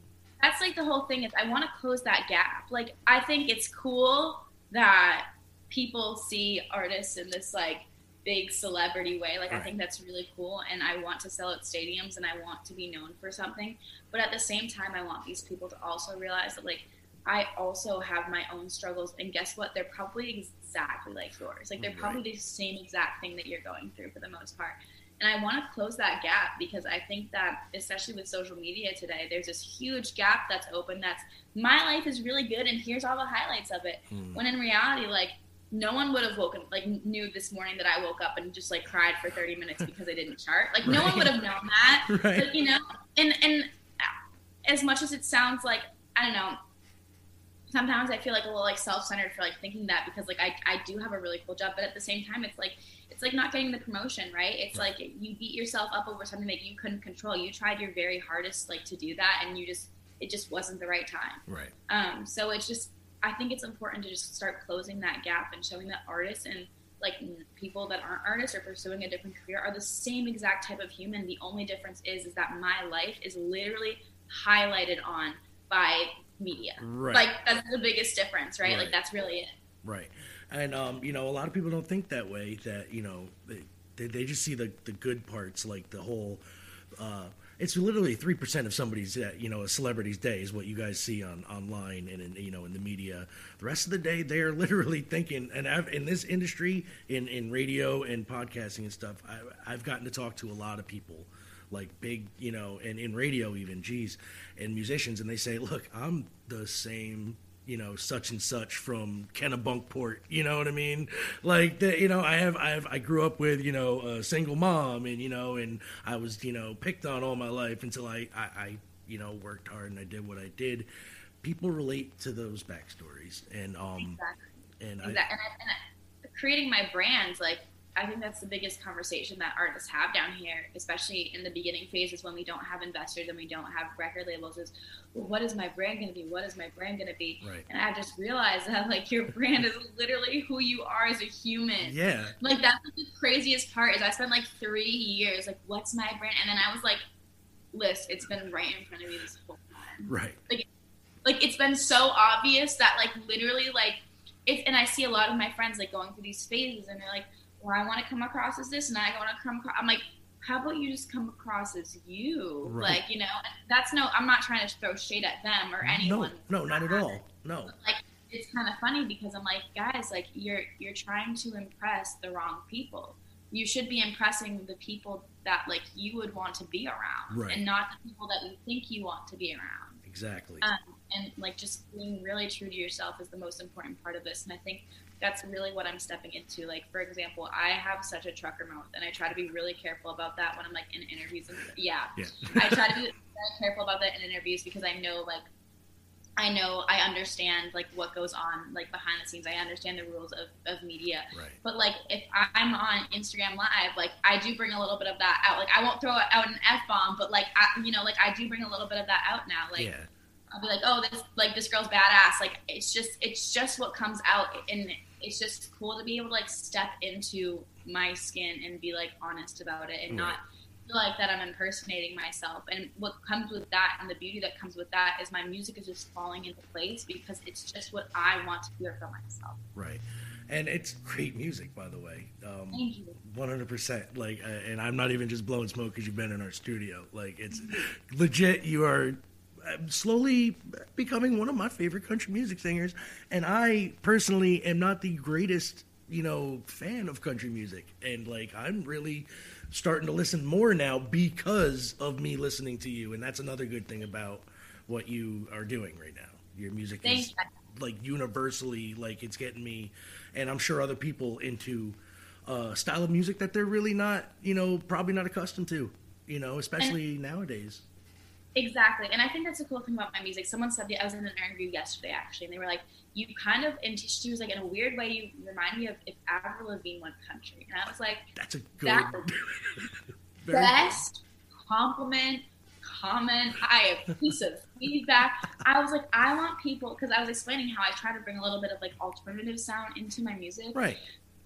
that's like the whole thing is I want to close that gap. Like I think it's cool that people see artists in this like big celebrity way. Like I think that's really cool and I want to sell at stadiums and I want to be known for something. But at the same time I want these people to also realize that like I also have my own struggles and guess what? They're probably exactly like yours. Like they're Right. probably the same exact thing that you're going through for the most part. And I want to close that gap because I think that, especially with social media today, there's this huge gap that's open. That's my life is really good, and here's all the highlights of it. Hmm. When in reality, like no one would have woken, like knew this morning that I woke up and just like cried for 30 minutes because I didn't chart. Like no one would have known that. [laughs] Right. But, you know, and and as much as it sounds like I don't know, sometimes I feel like a little like self-centered for like thinking that because like I, I do have a really cool job, but at the same time it's like it's like not getting the promotion, right? It's like you beat yourself up over something that you couldn't control. You tried your very hardest like to do that and you just it just wasn't the right time. right Um, so it's just I think it's important to just start closing that gap and showing that artists and like people that aren't artists or pursuing a different career are the same exact type of human. The only difference is is that my life is literally highlighted on by media. Right. Like that's the biggest difference, right? Right. Like that's really it. Right. And um, you know, a lot of people don't think that way. That you know, they they, just see the the good parts, like the whole. Uh, it's literally three percent of somebody's, uh, you know, a celebrity's day is what you guys see on online and in you know in the media. The rest of the day, they are [laughs] literally thinking. And I've, in this industry, in in radio and podcasting and stuff, I, I've gotten to talk to a lot of people, like big, you know, and in radio even, geez, and musicians, and they say, look, I'm the same you know, such and such from Kennebunkport. You know what I mean? Like, the, you know, I have, I have, I grew up with, you know, a single mom, and you know, and I was, you know, picked on all my life until I, I, I you know, worked hard and I did what I did. People relate to those backstories, and um, Exactly. and Exactly. I, And, I, and I, creating my brands, like I think that's the biggest conversation that artists have down here, especially in the beginning phases when we don't have investors and we don't have record labels. Is well, what is my brand going to be? What is my brand going to be? Right. And I just realized that like your brand is literally who you are as a human. yeah, Like that's the craziest part is I spent like three years like, what's my brand? And then I was like, list. it's been right in front of me this whole time right, like it's been so obvious that like literally like if and I see a lot of my friends like going through these phases and they're like, well, I want to come across as this and I want to come across. I'm like, how about you just come across as you? Right. Like you know, that's no. I'm not trying to throw shade at them or anyone. no, no, not at all, no, Like it's kind of funny because I'm like, guys, like you're you're trying to impress the wrong people. You should be impressing the people that like you would want to be around, Right. and not the people that you think you want to be around. Exactly. Um, and like just being really true to yourself is the most important part of this. And I think that's really what I'm stepping into. Like, for example, I have such a trucker mouth, and I try to be really careful about that when I'm like in interviews. And yeah, Yeah. I try to be very careful about that in interviews because I know like I know I understand like what goes on like behind the scenes. I understand the rules of, of media. Right. But like if I'm on Instagram Live, like I do bring a little bit of that out. Like I won't throw out an f bomb, but like I, you know, like I do bring a little bit of that out now. Like yeah. I'll be like, oh, this like this girl's badass. Like it's just it's just what comes out, and it's just cool to be able to like step into my skin and be like honest about it, and not feel like that I'm impersonating myself. And what comes with that, and the beauty that comes with that, is my music is just falling into place because it's just what I want to hear for myself. Right. And it's great music, by the way. Um, Thank you. One hundred percent. Like, uh, and I'm not even just blowing smoke because you've been in our studio. Like, it's legit. You are slowly becoming one of my favorite country music singers, and I personally am not the greatest, you know, fan of country music. And like, I'm really starting to listen more now because of me listening to you, and that's another good thing about what you are doing right now. Your music Thank is like universally like it's getting me and i'm sure other people into uh style of music that they're really not you know probably not accustomed to you know especially nowadays Exactly, and I think that's a cool thing about my music. Someone said that I was in an interview yesterday, actually, and they were like, "You kind of," and she was like, "In a weird way, you remind me of if Avril Lavigne went country," and I was like, that's a good "That [laughs] very [laughs] best compliment, comment. I have piece of feedback. I was like, I want people because I was explaining how I try to bring a little bit of like alternative sound into my music, right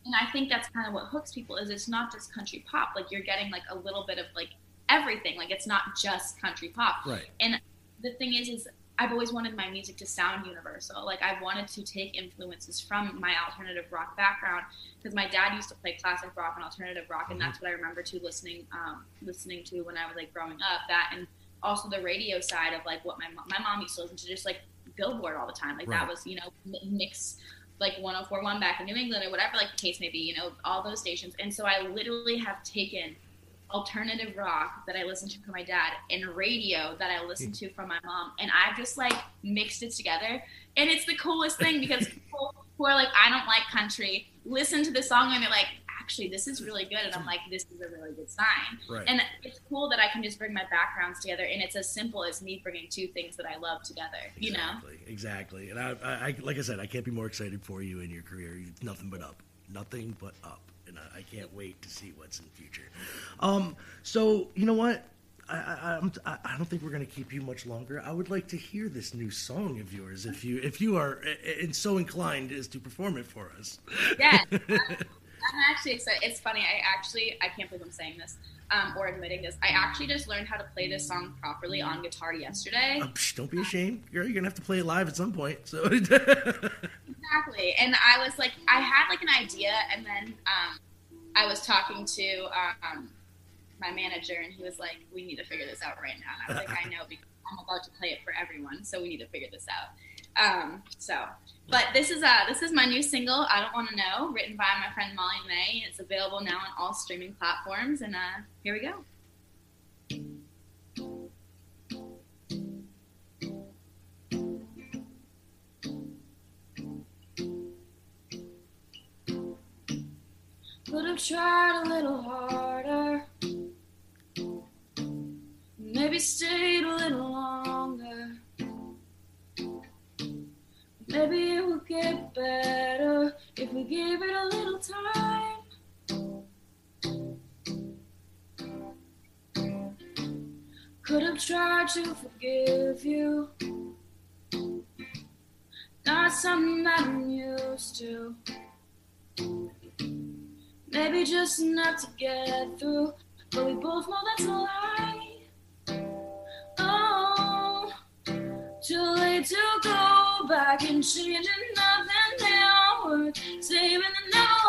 and I think that's kind of what hooks people is it's not just country pop. Like you're getting like a little bit of like everything. Like it's not just country pop. Right. And the thing is, is I've always wanted my music to sound universal. Like I wanted to take influences from my alternative rock background because my dad used to play classic rock and alternative rock, and that's what I remember to listening, um, listening to when I was like growing up. That and also the radio side of like what my mo- my mom used to listen to, just like Billboard all the time. Like that was you know mix like 1041 back in New England or whatever like the case may be, you know, all those stations. And so I literally have taken alternative rock that I listened to from my dad and radio that I listened hmm. to from my mom and I've just like mixed it together. And it's the coolest thing because [laughs] people who are like, I don't like country, listen to the song and they're like, actually this is really good and I'm like, this is a really good sign. Right. And it's cool that I can just bring my backgrounds together and it's as simple as me bringing two things that I love together. You know? exactly exactly and I, I like i said i can't be more excited for you in your career nothing but up nothing but up and i, I can't wait to see what's in the future um so you know what I, I, I don't think we're going to keep you much longer. I would like to hear this new song of yours, if you if you are uh, uh, so inclined as to perform it for us. Yes. [laughs] I'm, actually excited. It's funny. I actually, I can't believe I'm saying this um, or admitting this. I actually just learned how to play this song properly on guitar yesterday. Uh, psh, don't be ashamed, girl. You're gonna have to play it live at some point. So [laughs] Exactly. And I was like, I had like an idea, and then um, I was talking to um, my manager, and he was like, "We need to figure this out right now." And I was like, "I know because I'm about to play it for everyone, so we need to figure this out." Um, so, but this is uh this is my new single. I don't want to know, written by my friend Molly May. It's available now on all streaming platforms, and uh, here we go. Could have tried a little harder. Maybe stayed a little longer. Maybe it will get better if we give it a little time. Could have tried to forgive you. Not something that I'm used to. Maybe just enough to get through, but we both know that's a lie. Oh, too late to go back and change nothing now. We're saving the lives.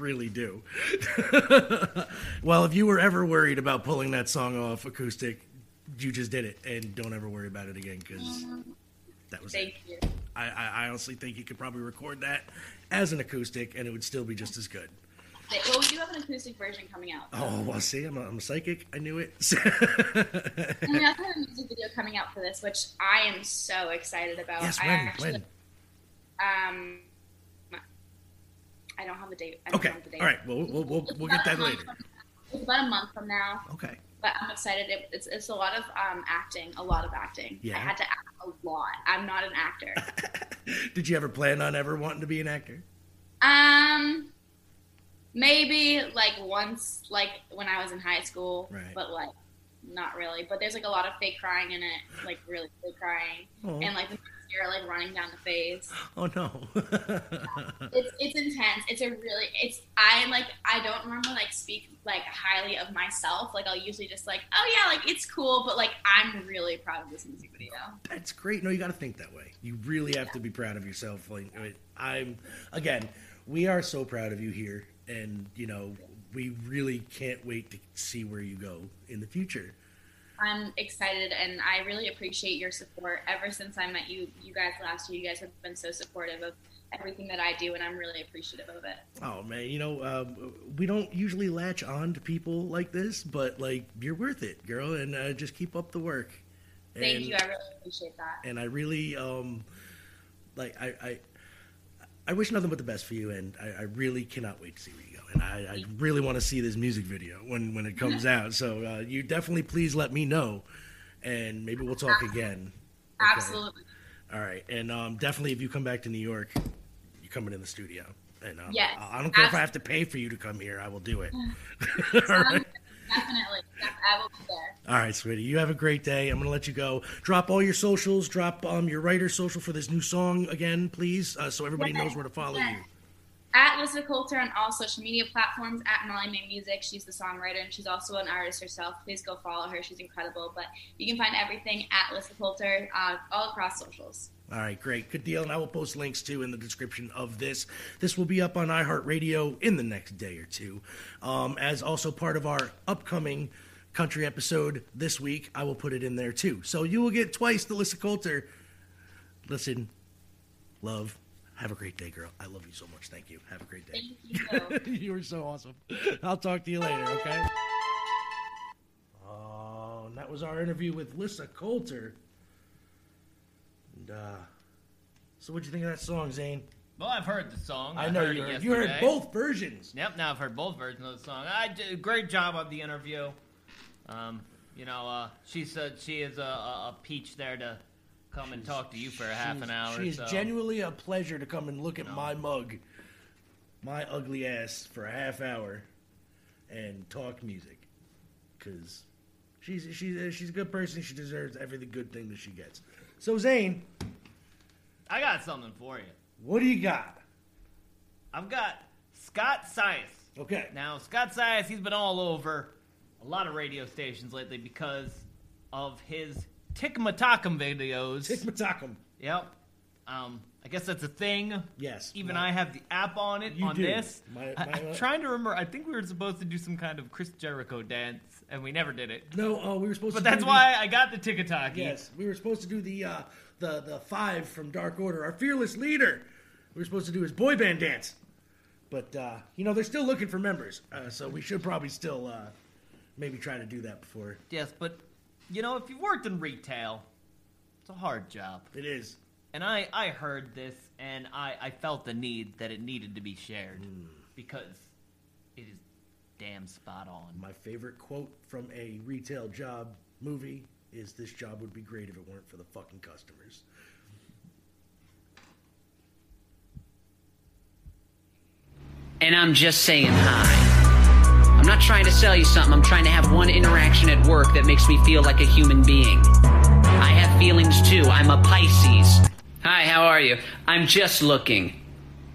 Really do. [laughs] well, if you were ever worried about pulling that song off acoustic, you just did it, and don't ever worry about it again because that was Thank it. you. I, I, honestly think you could probably record that as an acoustic, and it would still be just as good. Well, we do have an acoustic version coming out. Oh, well, see, I'm a, I'm a psychic. I knew it. [laughs] And we also have a music video coming out for this, which I am so excited about. yes, when? actually, when? um, I don't have a date. I don't Okay. have the date. All right. Well, we'll, we'll, we'll get that later. It's about a month from now. Okay. But I'm excited. It, it's, it's a lot of um, acting, a lot of acting. Yeah. I had to act a lot. I'm not an actor. [laughs] Did you ever plan on ever wanting to be an actor? um, maybe like once, like when I was in high school, Right. but like not really. But there's like a lot of fake crying in it, like really fake crying, Oh. and like the tear like running down the face. Oh no. [laughs] It's it's intense. It's a really it's I like I don't normally like speak like highly of myself. Like I'll usually just like oh yeah like it's cool, but like I'm really proud of this music video. That's great. No, you got to think that way. You really have to be proud of yourself. Like I mean, I'm again, we are so proud of you here, and you know, we really can't wait to see where you go in the future. I'm excited and I really appreciate your support. Ever since I met you, you guys last year, you guys have been so supportive of everything that I do, and I'm really appreciative of it. Oh man, you know, um, we don't usually latch on to people like this, but like you're worth it, girl, and uh, just keep up the work. Thank And- you. I really appreciate that. and I really um like I I, I wish nothing but the best for you, and I, I really cannot wait to see you. And I, I really want to see this music video when when it comes out. So uh, you definitely please let me know, and maybe we'll talk again. Okay? Absolutely. All right, and um, definitely if you come back to New York, you're coming in the studio. And um, Yes. I I don't care if I have to pay for you to come here. I will do it. [laughs] All right. Definitely. I will be there. All right, sweetie. You have a great day. I'm gonna let you go. Drop all your socials. Drop um your writer social for this new song again, please, uh, so everybody knows where to follow Yes. you. At Lisa Coulter on all social media platforms, at Molly May Music. She's the songwriter and she's also an artist herself. Please go follow her. She's incredible. But you can find everything at Lisa Coulter uh, all across socials. All right, great, good deal. And I will post links too in the description of this. This will be up on iHeartRadio in the next day or two, um, as also part of our upcoming country episode this week. I will put it in there too, so you will get twice the Lisa Coulter. Listen, love. Have a great day, girl. I love you so much. Thank you. Have a great day. Thank you. [laughs] you were so awesome. I'll talk to you later, okay? Oh, and that was our interview with Lissa Coulter. And, uh, so what'd you think of that song, Zane? Well, I've heard the song. I know heard you heard, you heard both versions. Yep, now I've heard both versions of the song. I did a great job of the interview. Um, you know, uh, she said she is a, a, a peach there to come and talk to you for a half an hour. She is so. genuinely a pleasure to come and look at my mug, my ugly ass, for a half hour, and talk music, because she's she's uh, she's a good person. She deserves every good thing that she gets. So Zane, I got something for you. what do you got? I've got Scott Seiss. Okay. Now, Scott Seiss, he's been all over a lot of radio stations lately because of his Tikmatakum videos. Tikmatakum. Yep. Um, I guess that's a thing. Yes. Even my- I have the app on it on do. this. My- I, my- am trying to remember. I think we were supposed to do some kind of Chris Jericho dance, and we never did it. No, uh, we were supposed But to. that's why I got the Tikataki. The, yes, we were supposed to do the uh, the the five from Dark Order, our fearless leader. We were supposed to do his boy band dance, but uh, you know they're still looking for members, uh, so we should probably still uh, maybe try to do that before. Yes, but you know, if you've worked in retail, it's a hard job. It is. And I, I heard this, and I, I felt the need that it needed to be shared Hmm. because it is damn spot on. My favorite quote from a retail job movie is "This job would be great if it weren't for the fucking customers." and I'm just saying hi. I'm not trying to sell you something, I'm trying to have one interaction at work that makes me feel like a human being. I have feelings too, I'm a Pisces. Hi, how are you? I'm just looking.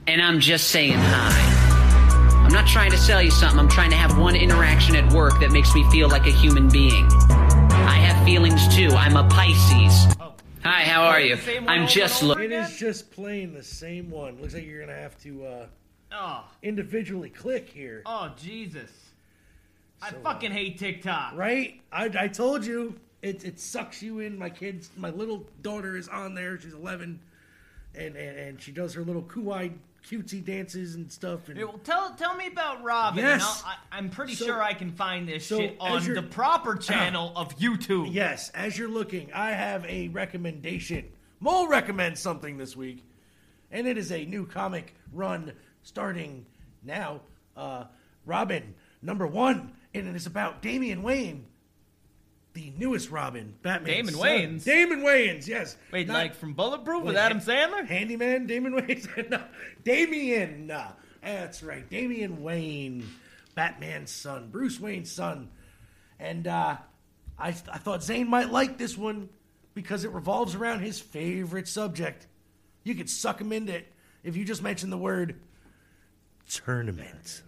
And I'm just saying hi. I'm not trying to sell you something, I'm trying to have one interaction at work that makes me feel like a human being. I have feelings too, I'm a Pisces. Hi, how are you? I'm just looking. It is just playing the same one. Looks like you're gonna have to uh, Oh, individually click here. oh, Jesus. I So, uh, fucking hate TikTok. Right? I, I told you it, it sucks you in. My kids, my little daughter is on there. She's 11, and and, and she does her little kawaii cutesy dances and stuff. And Hey, well, tell tell me about Robin. Yes. I, I'm pretty So- sure I can find this so shit on the proper [coughs] channel of YouTube. yes, as you're looking, I have a recommendation. Mole recommends something this week, and it is a new comic run starting now. Uh, Robin number one, and it is about Damian Wayne. The newest Robin, Batman. Damon Wayans? Damon Wayans, yes. Wait, Not- like from Bulletproof with Wait, Adam Sandler? Handyman, Damon Wayne. [laughs] no, Damian. uh, that's right. Damian Wayne, Batman's son, Bruce Wayne's son. And uh, I, I thought Zane might like this one because it revolves around his favorite subject. You could suck him into it if you just mention the word tournament.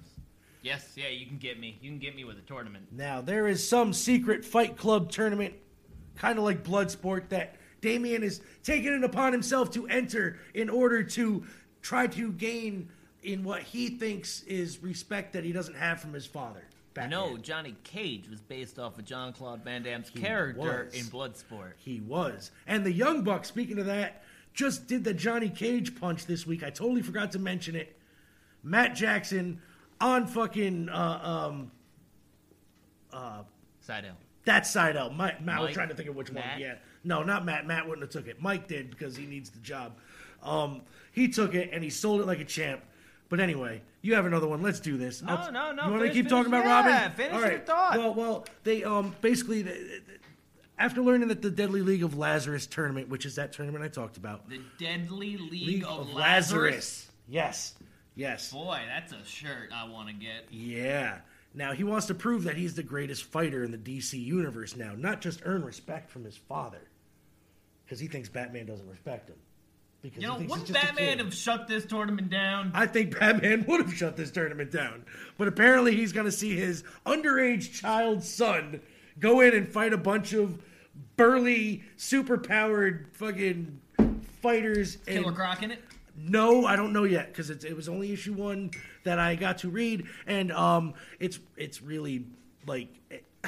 Yes, yeah, you can get me. You can get me with a tournament. Now, there is some secret fight club tournament, kind of like Bloodsport, that Damian is taking it upon himself to enter in order to try to gain in what he thinks is respect that he doesn't have from his father. Know Johnny Cage was based off of John Claude Van Damme's He character was. in Bloodsport. He was. And the Young Buck, speaking of that, just did the Johnny Cage punch this week. I totally forgot to mention it. Matt Jackson on fucking uh, um uh Side out. that side out. Mike, Matt was trying to think of which one. Yeah, no, not Matt. Matt wouldn't have took it. Mike did because he needs the job. Um, he took it and he sold it like a champ. But anyway, you have another one. Let's do this. No, I'll- no, no, You want to finish- keep talking about yeah, Robin? finish All your right. thought. Well, well, they um basically the, the- after learning that the Deadly League of Lazarus tournament, which is that tournament I talked about, The Deadly League, League of, of Lazarus. Lazarus. Yes, yes. Boy, that's a shirt I want to get. Yeah. Now he wants to prove that he's the greatest fighter in the DC universe now, not just earn respect from his father, because he thinks Batman doesn't respect him. Because You know, wouldn't he's just a Batman have shut this tournament down? I think Batman [laughs] would have shut this tournament down, but apparently he's going to see his underage child son go in and fight a bunch of burly, super-powered fucking fighters. Killer and- Croc in it? No, I don't know yet because it was only issue one that I got to read, and um, it's it's really like [sighs]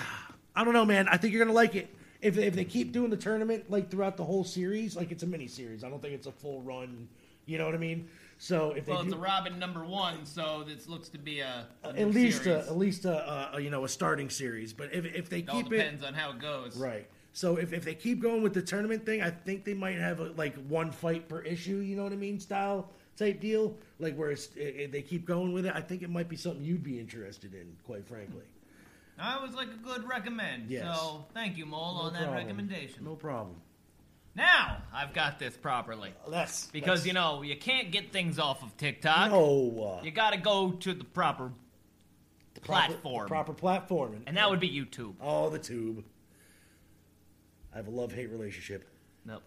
I don't know, man. I think you're gonna like it if if they keep doing the tournament like throughout the whole series. Like it's a mini series. I don't think it's a full run. You know what I mean? So if they Well, do, it's a Robin number one, so this looks to be a, a at least series. a, at least a, a you know a starting series. But if if they It all keep it depends on how it goes. Right. So if, if they keep going with the tournament thing, I think they might have a, like one fight per issue. You know what I mean? Style type deal. Like where it's, i i- they keep going with it. I think it might be something you'd be interested in, quite frankly. That was like a good recommend. Yes. So thank you, Mole, No on that problem. recommendation. No problem. Now, I've got this properly. That's Because that's- you know you can't get things off of TikTok. No. uh, You got to go to the proper the proper- platform, the proper platform, and, and that would be YouTube. oh, the tube. I have a love hate relationship. Nope.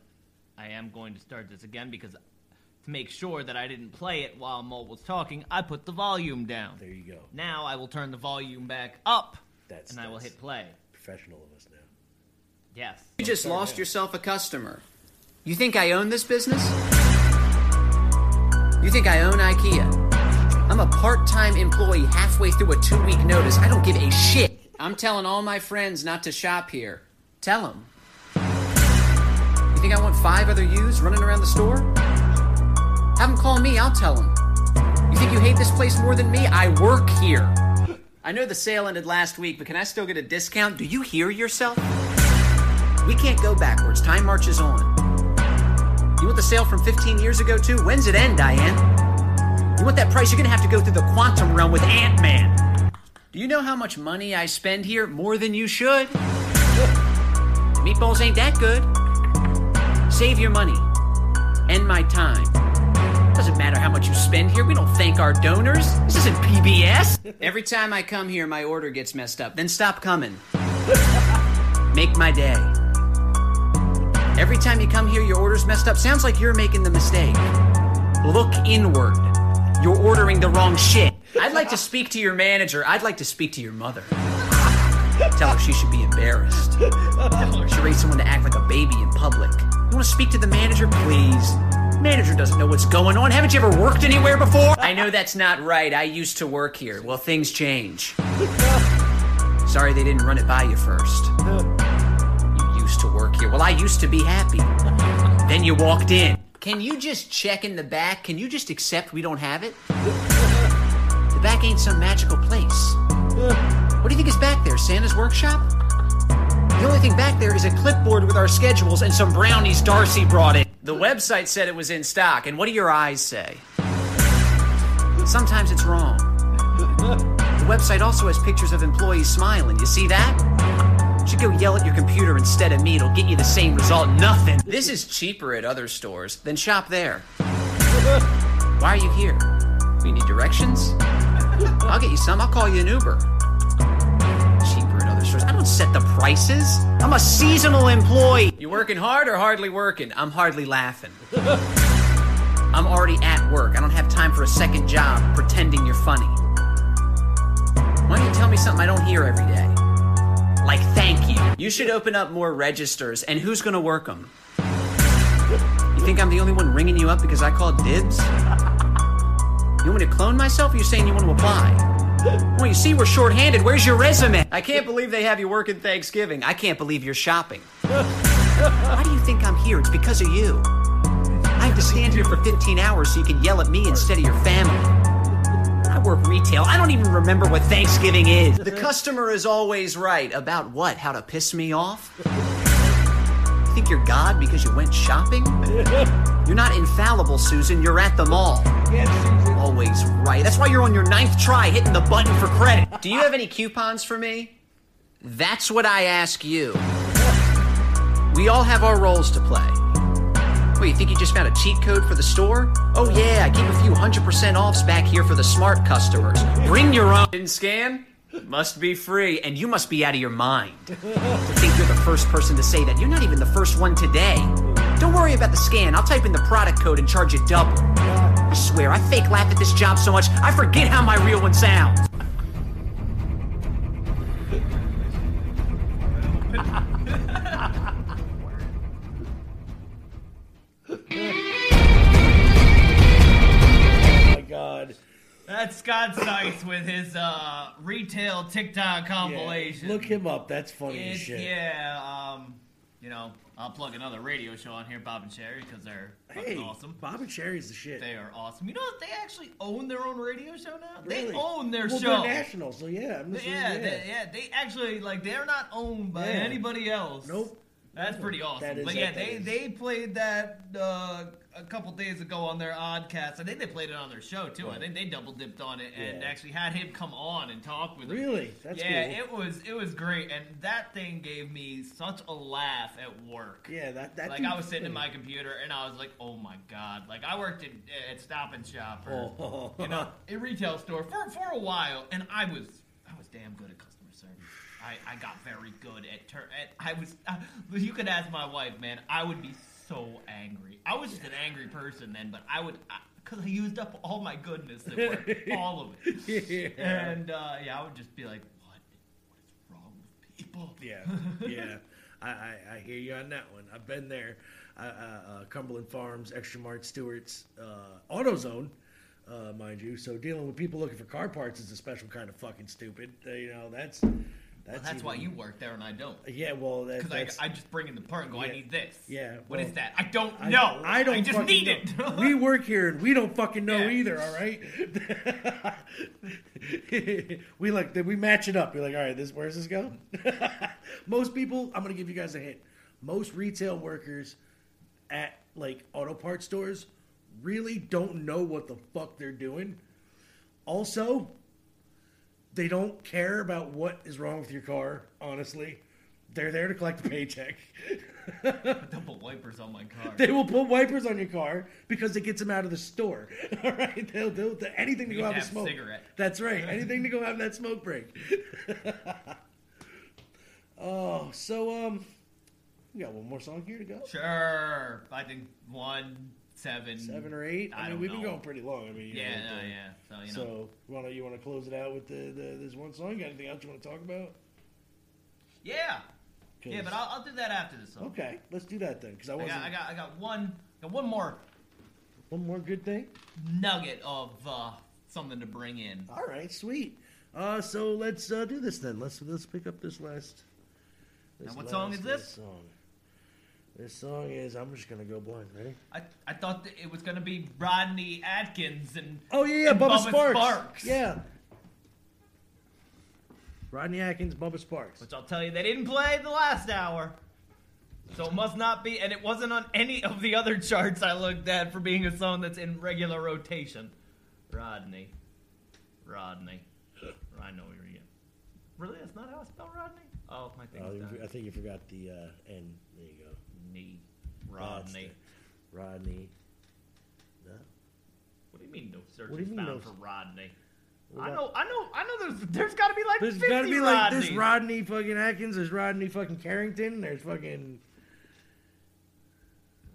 I am going to start this again because to make sure that I didn't play it while Mo was talking, I put the volume down. There you go. Now I will turn the volume back up, That's and I will that's hit play. Professional of us now. Yes. You just lost yourself a customer. You think I own this business? You think I own IKEA? I'm a part time employee halfway through a two week notice. I don't give a shit. I'm telling all my friends not to shop here. Tell them. Think I want five other yous running around the store? Have them call me, I'll tell them. You think you hate this place more than me? I work here. I know the sale ended last week, but can I still get a discount? Do you hear yourself? We can't go backwards. Time marches on. You want the sale from 15 years ago, too? When's it end, Diane? You want that price? You're gonna have to go through the quantum realm with Ant Man. Do you know how much money I spend here? More than you should. Meatballs ain't that good. Save your money and my time. Doesn't matter how much you spend here. We don't thank our donors. This isn't PBS. Every time I come here, my order gets messed up. Then stop coming. Make my day. Every time you come here, your order's messed up. Sounds like you're making the mistake. Look inward. You're ordering the wrong shit. I'd like to speak to your manager. I'd like to speak to your mother. Tell her she should be embarrassed. Tell her she raised someone to act like a baby in public. You want to speak to the manager, please? Manager doesn't know what's going on. Haven't you ever worked anywhere before? I know that's not right. I used to work here. Well, things change. Sorry they didn't run it by you first. You used to work here. Well, I used to be happy. Then you walked in. Can you just check in the back? Can you just accept we don't have it? The back ain't some magical place. What do you think is back there? Santa's workshop? The only thing back there is a clipboard with our schedules and some brownies Darcy brought in. The website said it was in stock, and what do your eyes say? Sometimes it's wrong. The website also has pictures of employees smiling. You see that? You should go yell at your computer instead of me. It'll get you the same result. Nothing. This is cheaper at other stores. Then shop there. Why are you here? We need directions? I'll get you some. I'll call you an Uber. I don't set the prices. I'm a seasonal employee. You working hard or hardly working? I'm hardly laughing. [laughs] I'm already at work. I don't have time for a second job pretending you're funny. Why don't you tell me something I don't hear every day? Like thank you. You should open up more registers, and who's gonna work them? You think I'm the only one ringing you up because I called dibs? [laughs] You want me to clone myself, or you saying you want to apply? Well, you see, we're shorthanded. Where's your resume? I can't believe they have you working Thanksgiving. I can't believe you're shopping. [laughs] Why do you think I'm here? It's because of you. I have to stand here for 15 hours so you can yell at me instead of your family. I work retail. I don't even remember what Thanksgiving is. The customer is always right. About what? How to piss me off? You think you're God because you went shopping? [laughs] You're not infallible, Susan. You're at the mall. Always right. That's why you're on your ninth try hitting the button for credit. Do you have any coupons for me? That's what I ask you. We all have our roles to play. What, you think you just found a cheat code for the store? Oh yeah, I keep a few hundred percent offs back here for the smart customers. Bring your own. Didn't scan? Must be free, and you must be out of your mind. [laughs] To think you're the first person to say that. You're not even the first one today. Don't worry about the scan. I'll type in the product code and charge you double. I swear, I fake laugh at this job so much, I forget how my real one sounds. Oh my god. That's Scott Sykes with his uh, retail TikTok compilation. Look him up. That's funny as It's- shit. Yeah, um, you know, I'll plug another radio show on here, Bob and Sherry, because they're fucking Hey, awesome. Bob and Sherry's the shit. They are awesome. You know what? They actually own their own radio show now. Really? They own their well, show. They're national, so yeah. They- yeah, yeah. They, yeah, they actually like they're not owned by Yeah. anybody else. Nope. That's pretty awesome. That is- but yeah, they they played that uh, a couple days ago on their oddcast. I think they played it on their show too. I think they double dipped on it and Yeah. actually had him come on and talk with. Really? That's yeah, cool. it was it was great, and that thing gave me such a laugh at work. Yeah, that that. like I was sitting in my computer and I was like, "Oh my god!" Like I worked at, at Stop and Shop, or, Oh. you know, [laughs] a retail store for for a while, and I was I was damn good at customer service. I, I got very good at turn. At, I was. Uh, [laughs] you could ask my wife, man. I would be so angry. I was just an angry person then, but I would because I, used up all my goodness at work, [laughs] all of it. Yeah. And uh, yeah, I would just be like, "What? What is wrong with people?" Yeah, [laughs] yeah. I, I, I hear you on that one. I've been there. Uh, Cumberland Farms, Extra Mart, Stewart's, uh, AutoZone, uh, mind you. So dealing with people looking for car parts is a special kind of fucking stupid. Uh, you know, that's that's, Well, that's why you work there and I don't. Yeah, well, Because I, I just bring in the part and go, I need this. Yeah, What is that? I don't I- know. I don't. I just need know. it. [laughs] we work here and we don't fucking know Yeah. either. All right. [laughs] we like we match it up. We're like, all right, this where's this go? [laughs] Most people, I'm gonna give you guys a hint. Most retail workers at like auto parts stores really don't know what the fuck they're doing. Also, they don't care about what is wrong with your car. Honestly, they're there to collect a paycheck. [laughs] Don't put wipers on my car. They will put wipers on your car because it gets them out of the store. [laughs] All right, they'll do anything to You go have a smoke. cigarette. That's right, [laughs] anything to go have that smoke break. oh, so um, we got one more song here to go. Sure. I think one, seven. Seven or eight. I, I mean, we've been going pretty long. I mean, you know, Yeah, no, yeah. So, you know. So, to you want to close it out with the, the this one song? Got anything else you want to talk about? Yeah. yeah, but I'll, I'll do that after this song. Okay, let's do that then. Because I I wasn't got, I got, I got one, got one more one more good thing. nugget of uh, something to bring in. All right, sweet. Uh, so let's uh, do this then. Let's let's pick up this last. Now, this what song is last- this? Song. This song is. I'm just gonna go blind. Ready? I, I thought that it was gonna be Rodney Atkins and Oh yeah, yeah, and Bubba, Bubba Sparks. Sparks. Yeah. Rodney Atkins, Bubba Sparks. Which I'll tell you, they didn't play the last hour. So it must not be, and it wasn't on any of the other charts I looked at for being a song that's in regular rotation. Rodney. Rodney. I know where you Really? That's not how I spell Rodney? Oh, my Oh, you- done. I think you forgot the uh, N. There you go. Knee. That's Rodney. Rodney. No. What do you mean no search What do is you mean found no- for Rodney? What I know, I know, I know. There's, there's got to be like There's 50 got to be like Rodneys. this Rodney fucking Atkins. There's Rodney fucking Carrington. There's fucking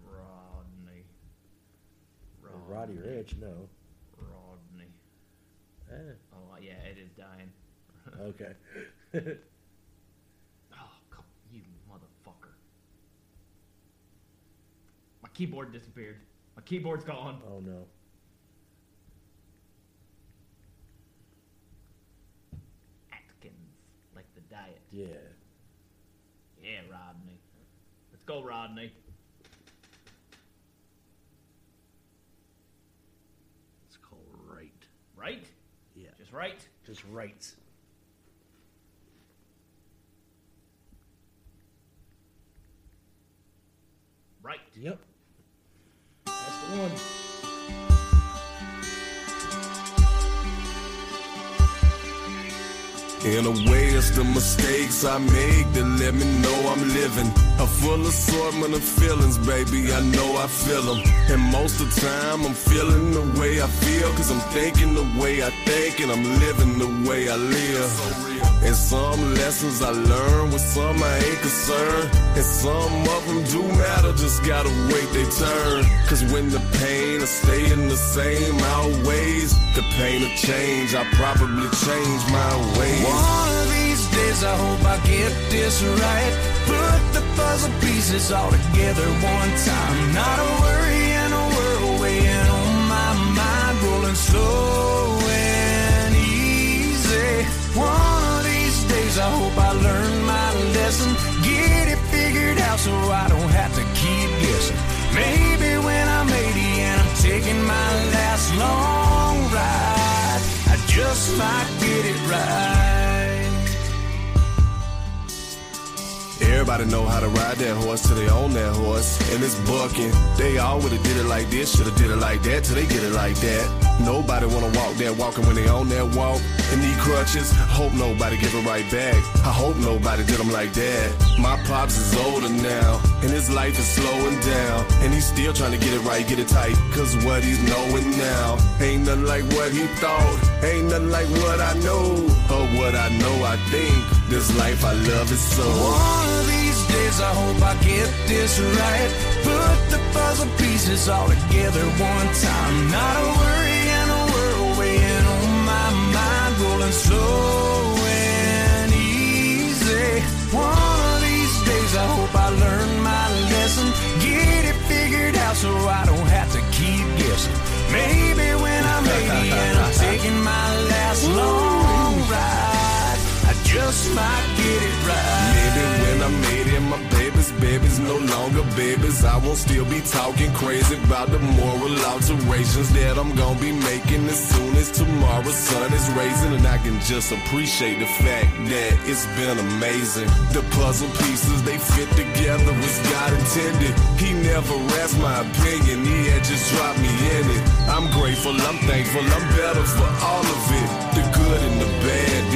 Rodney. Roddy Ricch. No. Rodney. Eh, Oh yeah, it is dying. [laughs] okay. [laughs] Oh, come, you motherfucker. My keyboard disappeared. My keyboard's gone. oh no. Atkins, like the diet. Yeah. Yeah, Rodney. Let's go, Rodney. It's called right. Right? Yeah. Just right? Just right. Right. Yep. One. In a way, it's the mistakes I make that let me know I'm living. A full assortment of feelings, baby, I know I feel them. And most of the time, I'm feeling the way I feel, cause I'm thinking the way I think, and I'm living the way I live. And some lessons I learned, with some I ain't concerned. And some of them do matter, just gotta wait they turn. Cause when the pain is staying the same, outweighs the pain of change. I probably change my ways. One of these days I hope I get this right. Put the puzzle pieces all together one time. Not a worry and a world weighing on my mind, rolling slow and easy. One I hope I learn my lesson, get it figured out so I don't have to keep guessing. Maybe when I'm 80 and I'm taking my last long ride, I just might get it right. Everybody know how to ride that horse till they own that horse. And it's bucking. They all would've did it like this, should've did it like that till they get it like that. Nobody wanna walk that walking when they own that walk. And need crutches, hope nobody give it right back. I hope nobody did them like that. My pops is older now, and his life is slowing down. And he's still trying to get it right, get it tight. Cause what he's knowing now ain't nothing like what he thought. Ain't nothing like what I know, or what I know I think. This life I love is so. One of these days I hope I get this right. Put the puzzle pieces all together one time. Not a worry slow and easy. One of these days I hope I learn my lesson, get it figured out so I don't have to keep guessing. Maybe when I'm 80 and I'm taking my last long ride, just might get it right. Maybe when I'm 80 my babies, babies no longer babies. I won't still be talking crazy about the moral alterations that I'm gonna be making as soon as tomorrow's sun is raising. And I can just appreciate the fact that it's been amazing. The puzzle pieces, they fit together as God intended. He never asked my opinion, he had just dropped me in it. I'm grateful, I'm thankful, I'm better for all of it. The good and the bad,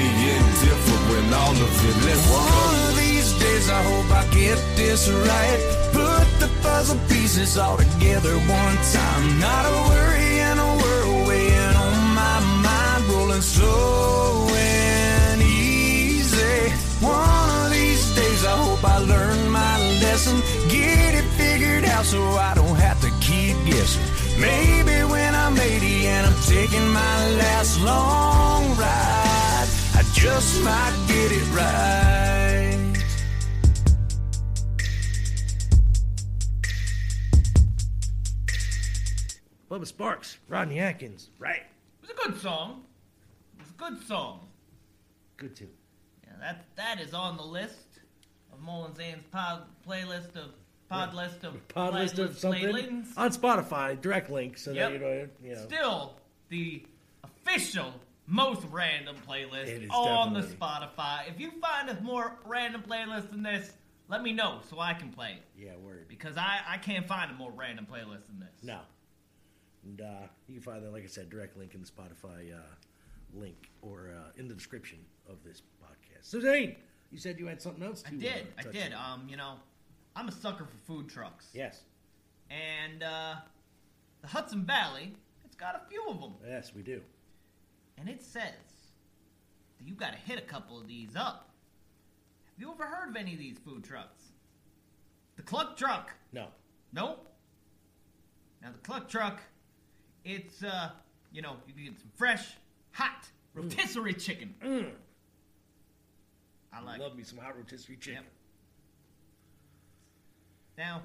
all of it. Let's One go. of these days I hope I get this right. Put the puzzle pieces all together one time. Not a worry and a world weighing on my mind, rolling and easy. One of these days I hope I learn my lesson, get it figured out so I don't have to keep guessing. Maybe when I'm 80 and I'm taking my last long ride, just might get it right. Bubba Sparks, Rodney Atkins, right? It was a good song. It was a good song. Good too. Yeah, that that is on the list of Mullen Zane's pod playlist of pod list of Pod list of something playlists. on Spotify, direct link, so Yep. that you know, you know. Still the official most random playlist on the. Spotify. If you find a more random playlist than this, let me know so I can play it. Yeah, word. Because I, I can't find a more random playlist than this. No. And uh, you can find that, like I said, direct link in the Spotify uh, link or uh, in the description of this podcast. So Zane, you said you had something else. I did. I did. on. Um, you know, I'm a sucker for food trucks. Yes. And uh, the Hudson Valley, it's got a few of them. Yes, we do. And it says that you got to hit a couple of these up. Have you ever heard of any of these food trucks? The Cluck Truck. No. Nope. Now the Cluck Truck, it's uh, you know, you can get some fresh, hot rotisserie chicken. Mm. I like. Love me some hot rotisserie chicken. Now,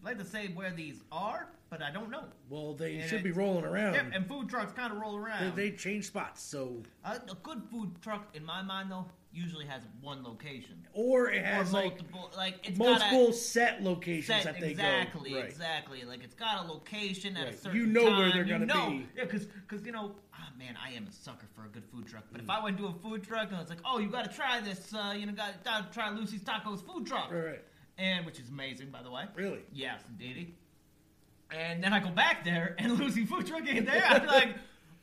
I'd like to say where these are, but I don't know. Well, they And should be rolling around. Yep, and food trucks kind of roll around. they change spots, so a, a good food truck, in my mind, though, usually has one location. or it has or like multiple, like it's multiple got set locations a, set, that they exactly, go. Right. exactly. Like it's got a location at Right. a certain You know where they're you gonna know. be. Yeah, because you know, ah, man, I am a sucker for a good food truck. But if I went to a food truck and it's like, oh, you got to try this, uh, you know, got to try Lucy's Tacos food truck, Right, right. And which is amazing, by the way. Really? Yes, indeed. And then I go back there, and [laughs] Lucy food truck ain't there. I'm like,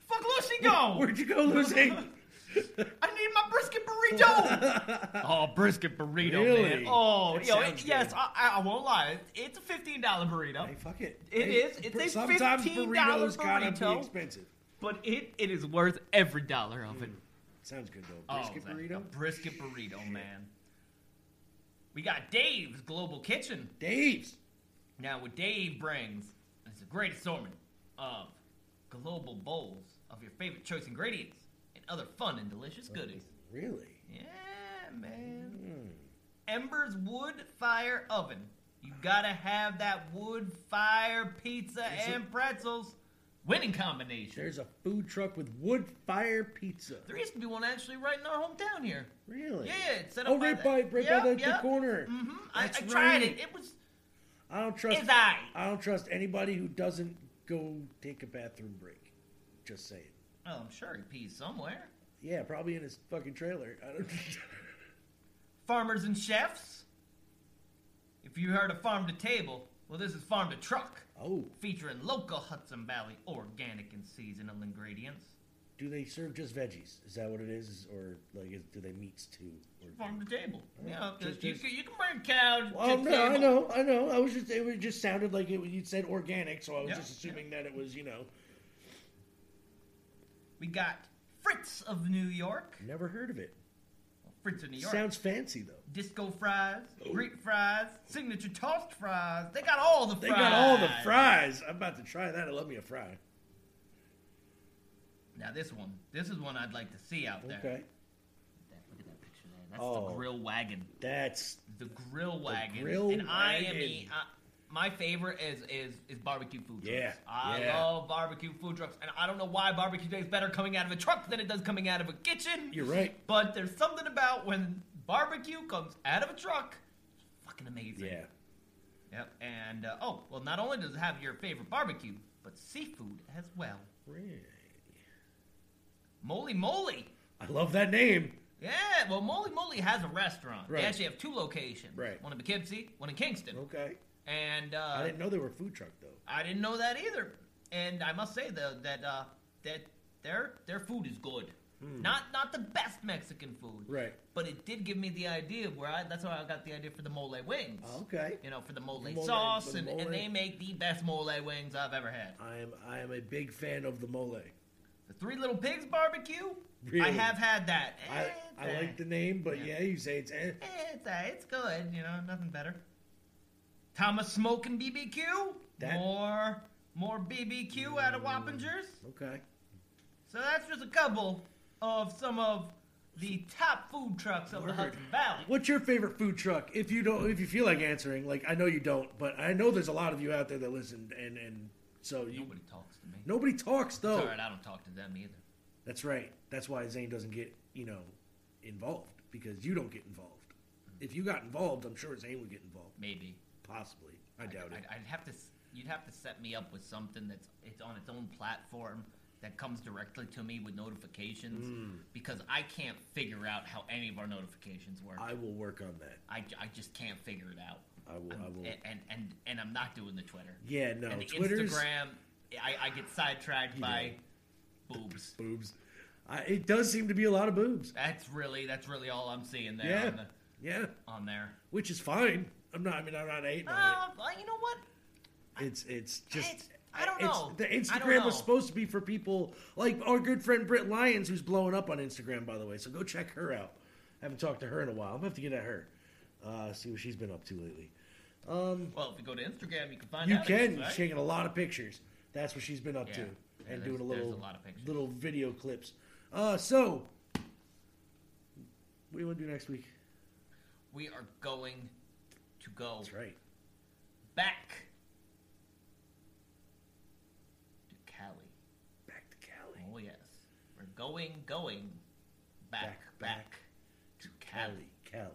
fuck Lucy, go. [laughs] Where'd you go, Lucy? [laughs] I need my brisket burrito. oh, brisket burrito, man. Oh, That yo, it, yes. I, I won't lie. It's a fifteen dollar burrito. Hey, fuck it. It Hey, is. It's a fifteen dollar burritos gotta be expensive. but it, it is worth every dollar of it. Mm. Sounds good though. Oh, Brisket that- burrito. brisket burrito, man. We got Dave's Global Kitchen. Dave's. Now, what Dave brings is a great assortment of global bowls of your favorite choice ingredients and other fun and delicious oh, goodies. Really? Yeah, man. Hmm. Ember's wood fire oven. You gotta have that wood fire pizza a- and pretzels. Winning combination. There's a food truck with wood fire pizza. There used to be one actually right in our hometown here. Really? Yeah, it's set up Oh, right by right by Yep, the, the yep. corner. Mhm. I, I tried right. it. It was I don't trust. It's aight. I don't trust anybody who doesn't go take a bathroom break. Just saying. Oh, I'm sure he pees somewhere. Yeah, probably in his fucking trailer. I don't. [laughs] Farmers and chefs. If you heard of farm to table, well, this is farm to truck. Oh. Featuring local Hudson Valley organic and seasonal ingredients. Do they serve just veggies? Is that what it is, or like is, do they meats too? Or, Farm to table. Yeah, just- you, just- can, you can bring cow Oh no, table. I know, I know. I was just it was just sounded like it. You said organic, so I was Yeah, just assuming that it was you know. We got Fritz of New York. Never heard of it. Fritz of New York. Sounds fancy though. Disco fries, Greek fries, signature tossed fries. They got all the fries. They got all the fries. I'm about to try that. I love me a fry. Now this one, this is one I'd like to see out there. Okay. Look at that picture there. That's Oh. the grill wagon. That's the grill wagon. grill and I am wagon. uh, my favorite is is is barbecue food trucks. Yeah, I yeah. love barbecue food trucks, and I don't know why barbecue tastes better coming out of a truck than it does coming out of a kitchen. You're right. But there's something about when barbecue comes out of a truck, it's fucking amazing. Yeah. Yep. And uh, oh, well, not only does it have your favorite barbecue, but seafood as well. Really? Mole Mole. I love that name. Yeah, well, Mole Mole has a restaurant. Right. They actually have two locations. Right. One in Poughkeepsie, one in Kingston. Okay. And uh, I didn't know they were a food truck though. I didn't know that either. And I must say though that uh, that their their food is good. Not not the best Mexican food, Hmm. Right. but it did give me the idea where I that's why I got the idea for the mole wings. Okay. You know, for the mole, Mole- sauce, the and, mole. and they make the best mole wings I've ever had. I am I am a big fan of the mole. The Three Little Pigs barbecue. Really? I have had that. I, I like the name, but Yeah. yeah, you say it's eh, it's, uh, it's good. You know, nothing better. Thomas Smoking BBQ. That- More more BBQ out of mm, Wappingers. Okay. So that's just a couple of some of the top food trucks of the. Hudson Valley. What's your favorite food truck? If you don't, if you feel like answering, like I know you don't, but I know there's a lot of you out there that listen, and and so you, Nobody talks to me. nobody talks though. It's alright, I don't talk to them either. That's right. That's why Zane doesn't get you know involved because you don't get involved. Mm-hmm. If you got involved, I'm sure Zane would get involved. Maybe. Possibly. I doubt it. I'd, I'd have to. You'd have to set me up with something that's it's on its own platform that comes directly to me with notifications Mm. because I can't figure out how any of our notifications work. I will work on that. I, I just can't figure it out. I will. I will. And, and and and I'm not doing the Twitter. Yeah, no, And the Twitter's- Instagram, I, I get sidetracked You by know. boobs. [laughs] Boobs. I, it does seem to be a lot of boobs. That's really that's really all I'm seeing there. Yeah. On, the, Yeah. on there. Which is fine. I'm not. I mean, I'm not hating on Uh, well, you know what? It's it's just. It's- I don't it's- know. The I don't Instagram was supposed to be for people like our good friend Britt Lyons, who's blowing up on Instagram, by the way. So go check her out. I haven't talked to her in a while. I'm gonna have to get at her. Uh, see what she's been up to lately. Um, Well, if you go to Instagram, you can find out. you can. She's right? taking a lot of pictures. That's what she's been up Yeah. to, Yeah, and there's- doing a little a lot of little video clips. Uh, so what do you want to do next week? We are going to go That's right. back to Cali. Back to Cali. Oh yes, we're going going back back, to Cali. Cali.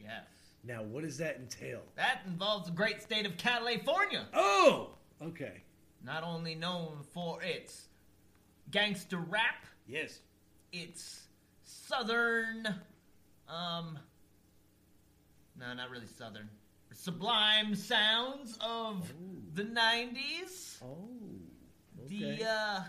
Yes, Now, what does that entail? that involves the great state of California, Oh, okay. not only known for its gangster rap, Yes. its southern, um, no, not really southern, sublime sounds of the '90s. Oh. Okay. The uh,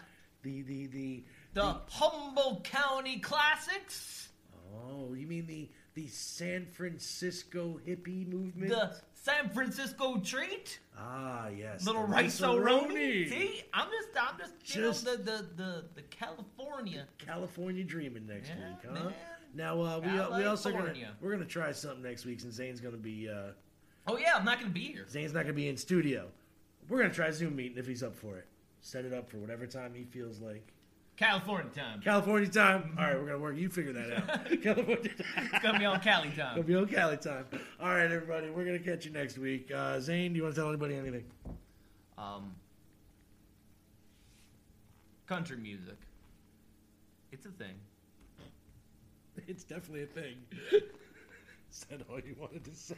the the the the Humboldt County classics, Oh, you mean the the San Francisco hippie movement? the San Francisco treat, ah, yes. little the Rice-A-Roni. See, I'm just, I'm just, you Just- know, the, the, the, the California. California dreaming next Yeah, week, huh? man. Now uh, we uh, we also gonna we're gonna try something next week since Zane's gonna be uh, Oh yeah, I'm not gonna be here. Zane's not gonna be in studio. We're gonna try Zoom meeting if he's up for it. Set it up for whatever time he feels like. California time. California time. All right, we're gonna work. You figure that out. [laughs] California time. It's gonna be on Cali Gonna time. be on Cali time. All right, everybody. We're gonna catch you next week. Uh, Zane, do you want to tell anybody anything? Um, country music. It's a thing. It's definitely a thing. [laughs] Is that all you wanted to say?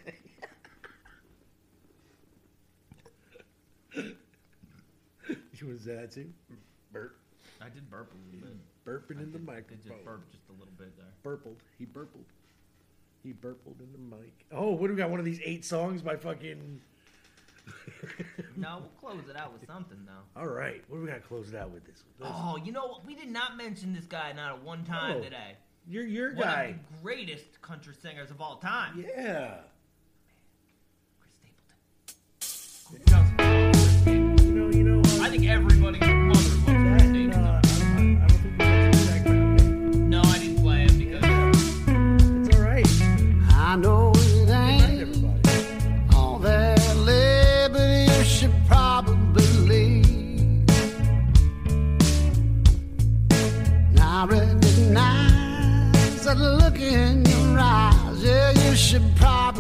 [laughs] you want to say that too? Burp. I did burp a little bit. Burping in the I microphone. just burped just a little bit there. Burpled. He burpled. He burpled in the mic. Oh, what do we got? One of these eight songs by fucking. no, [laughs] we'll close it out with something though. All right, what do we got to close it out with this? This- Oh, you know what? We did not mention this guy not at one time Oh, today. You're your One guy. of the greatest country singers of all time. Yeah. I think everybody's mother that, No, I didn't because It's all right. I know it ain't all that you should probably. Now recognize that look in your eyes. Yeah, you should probably.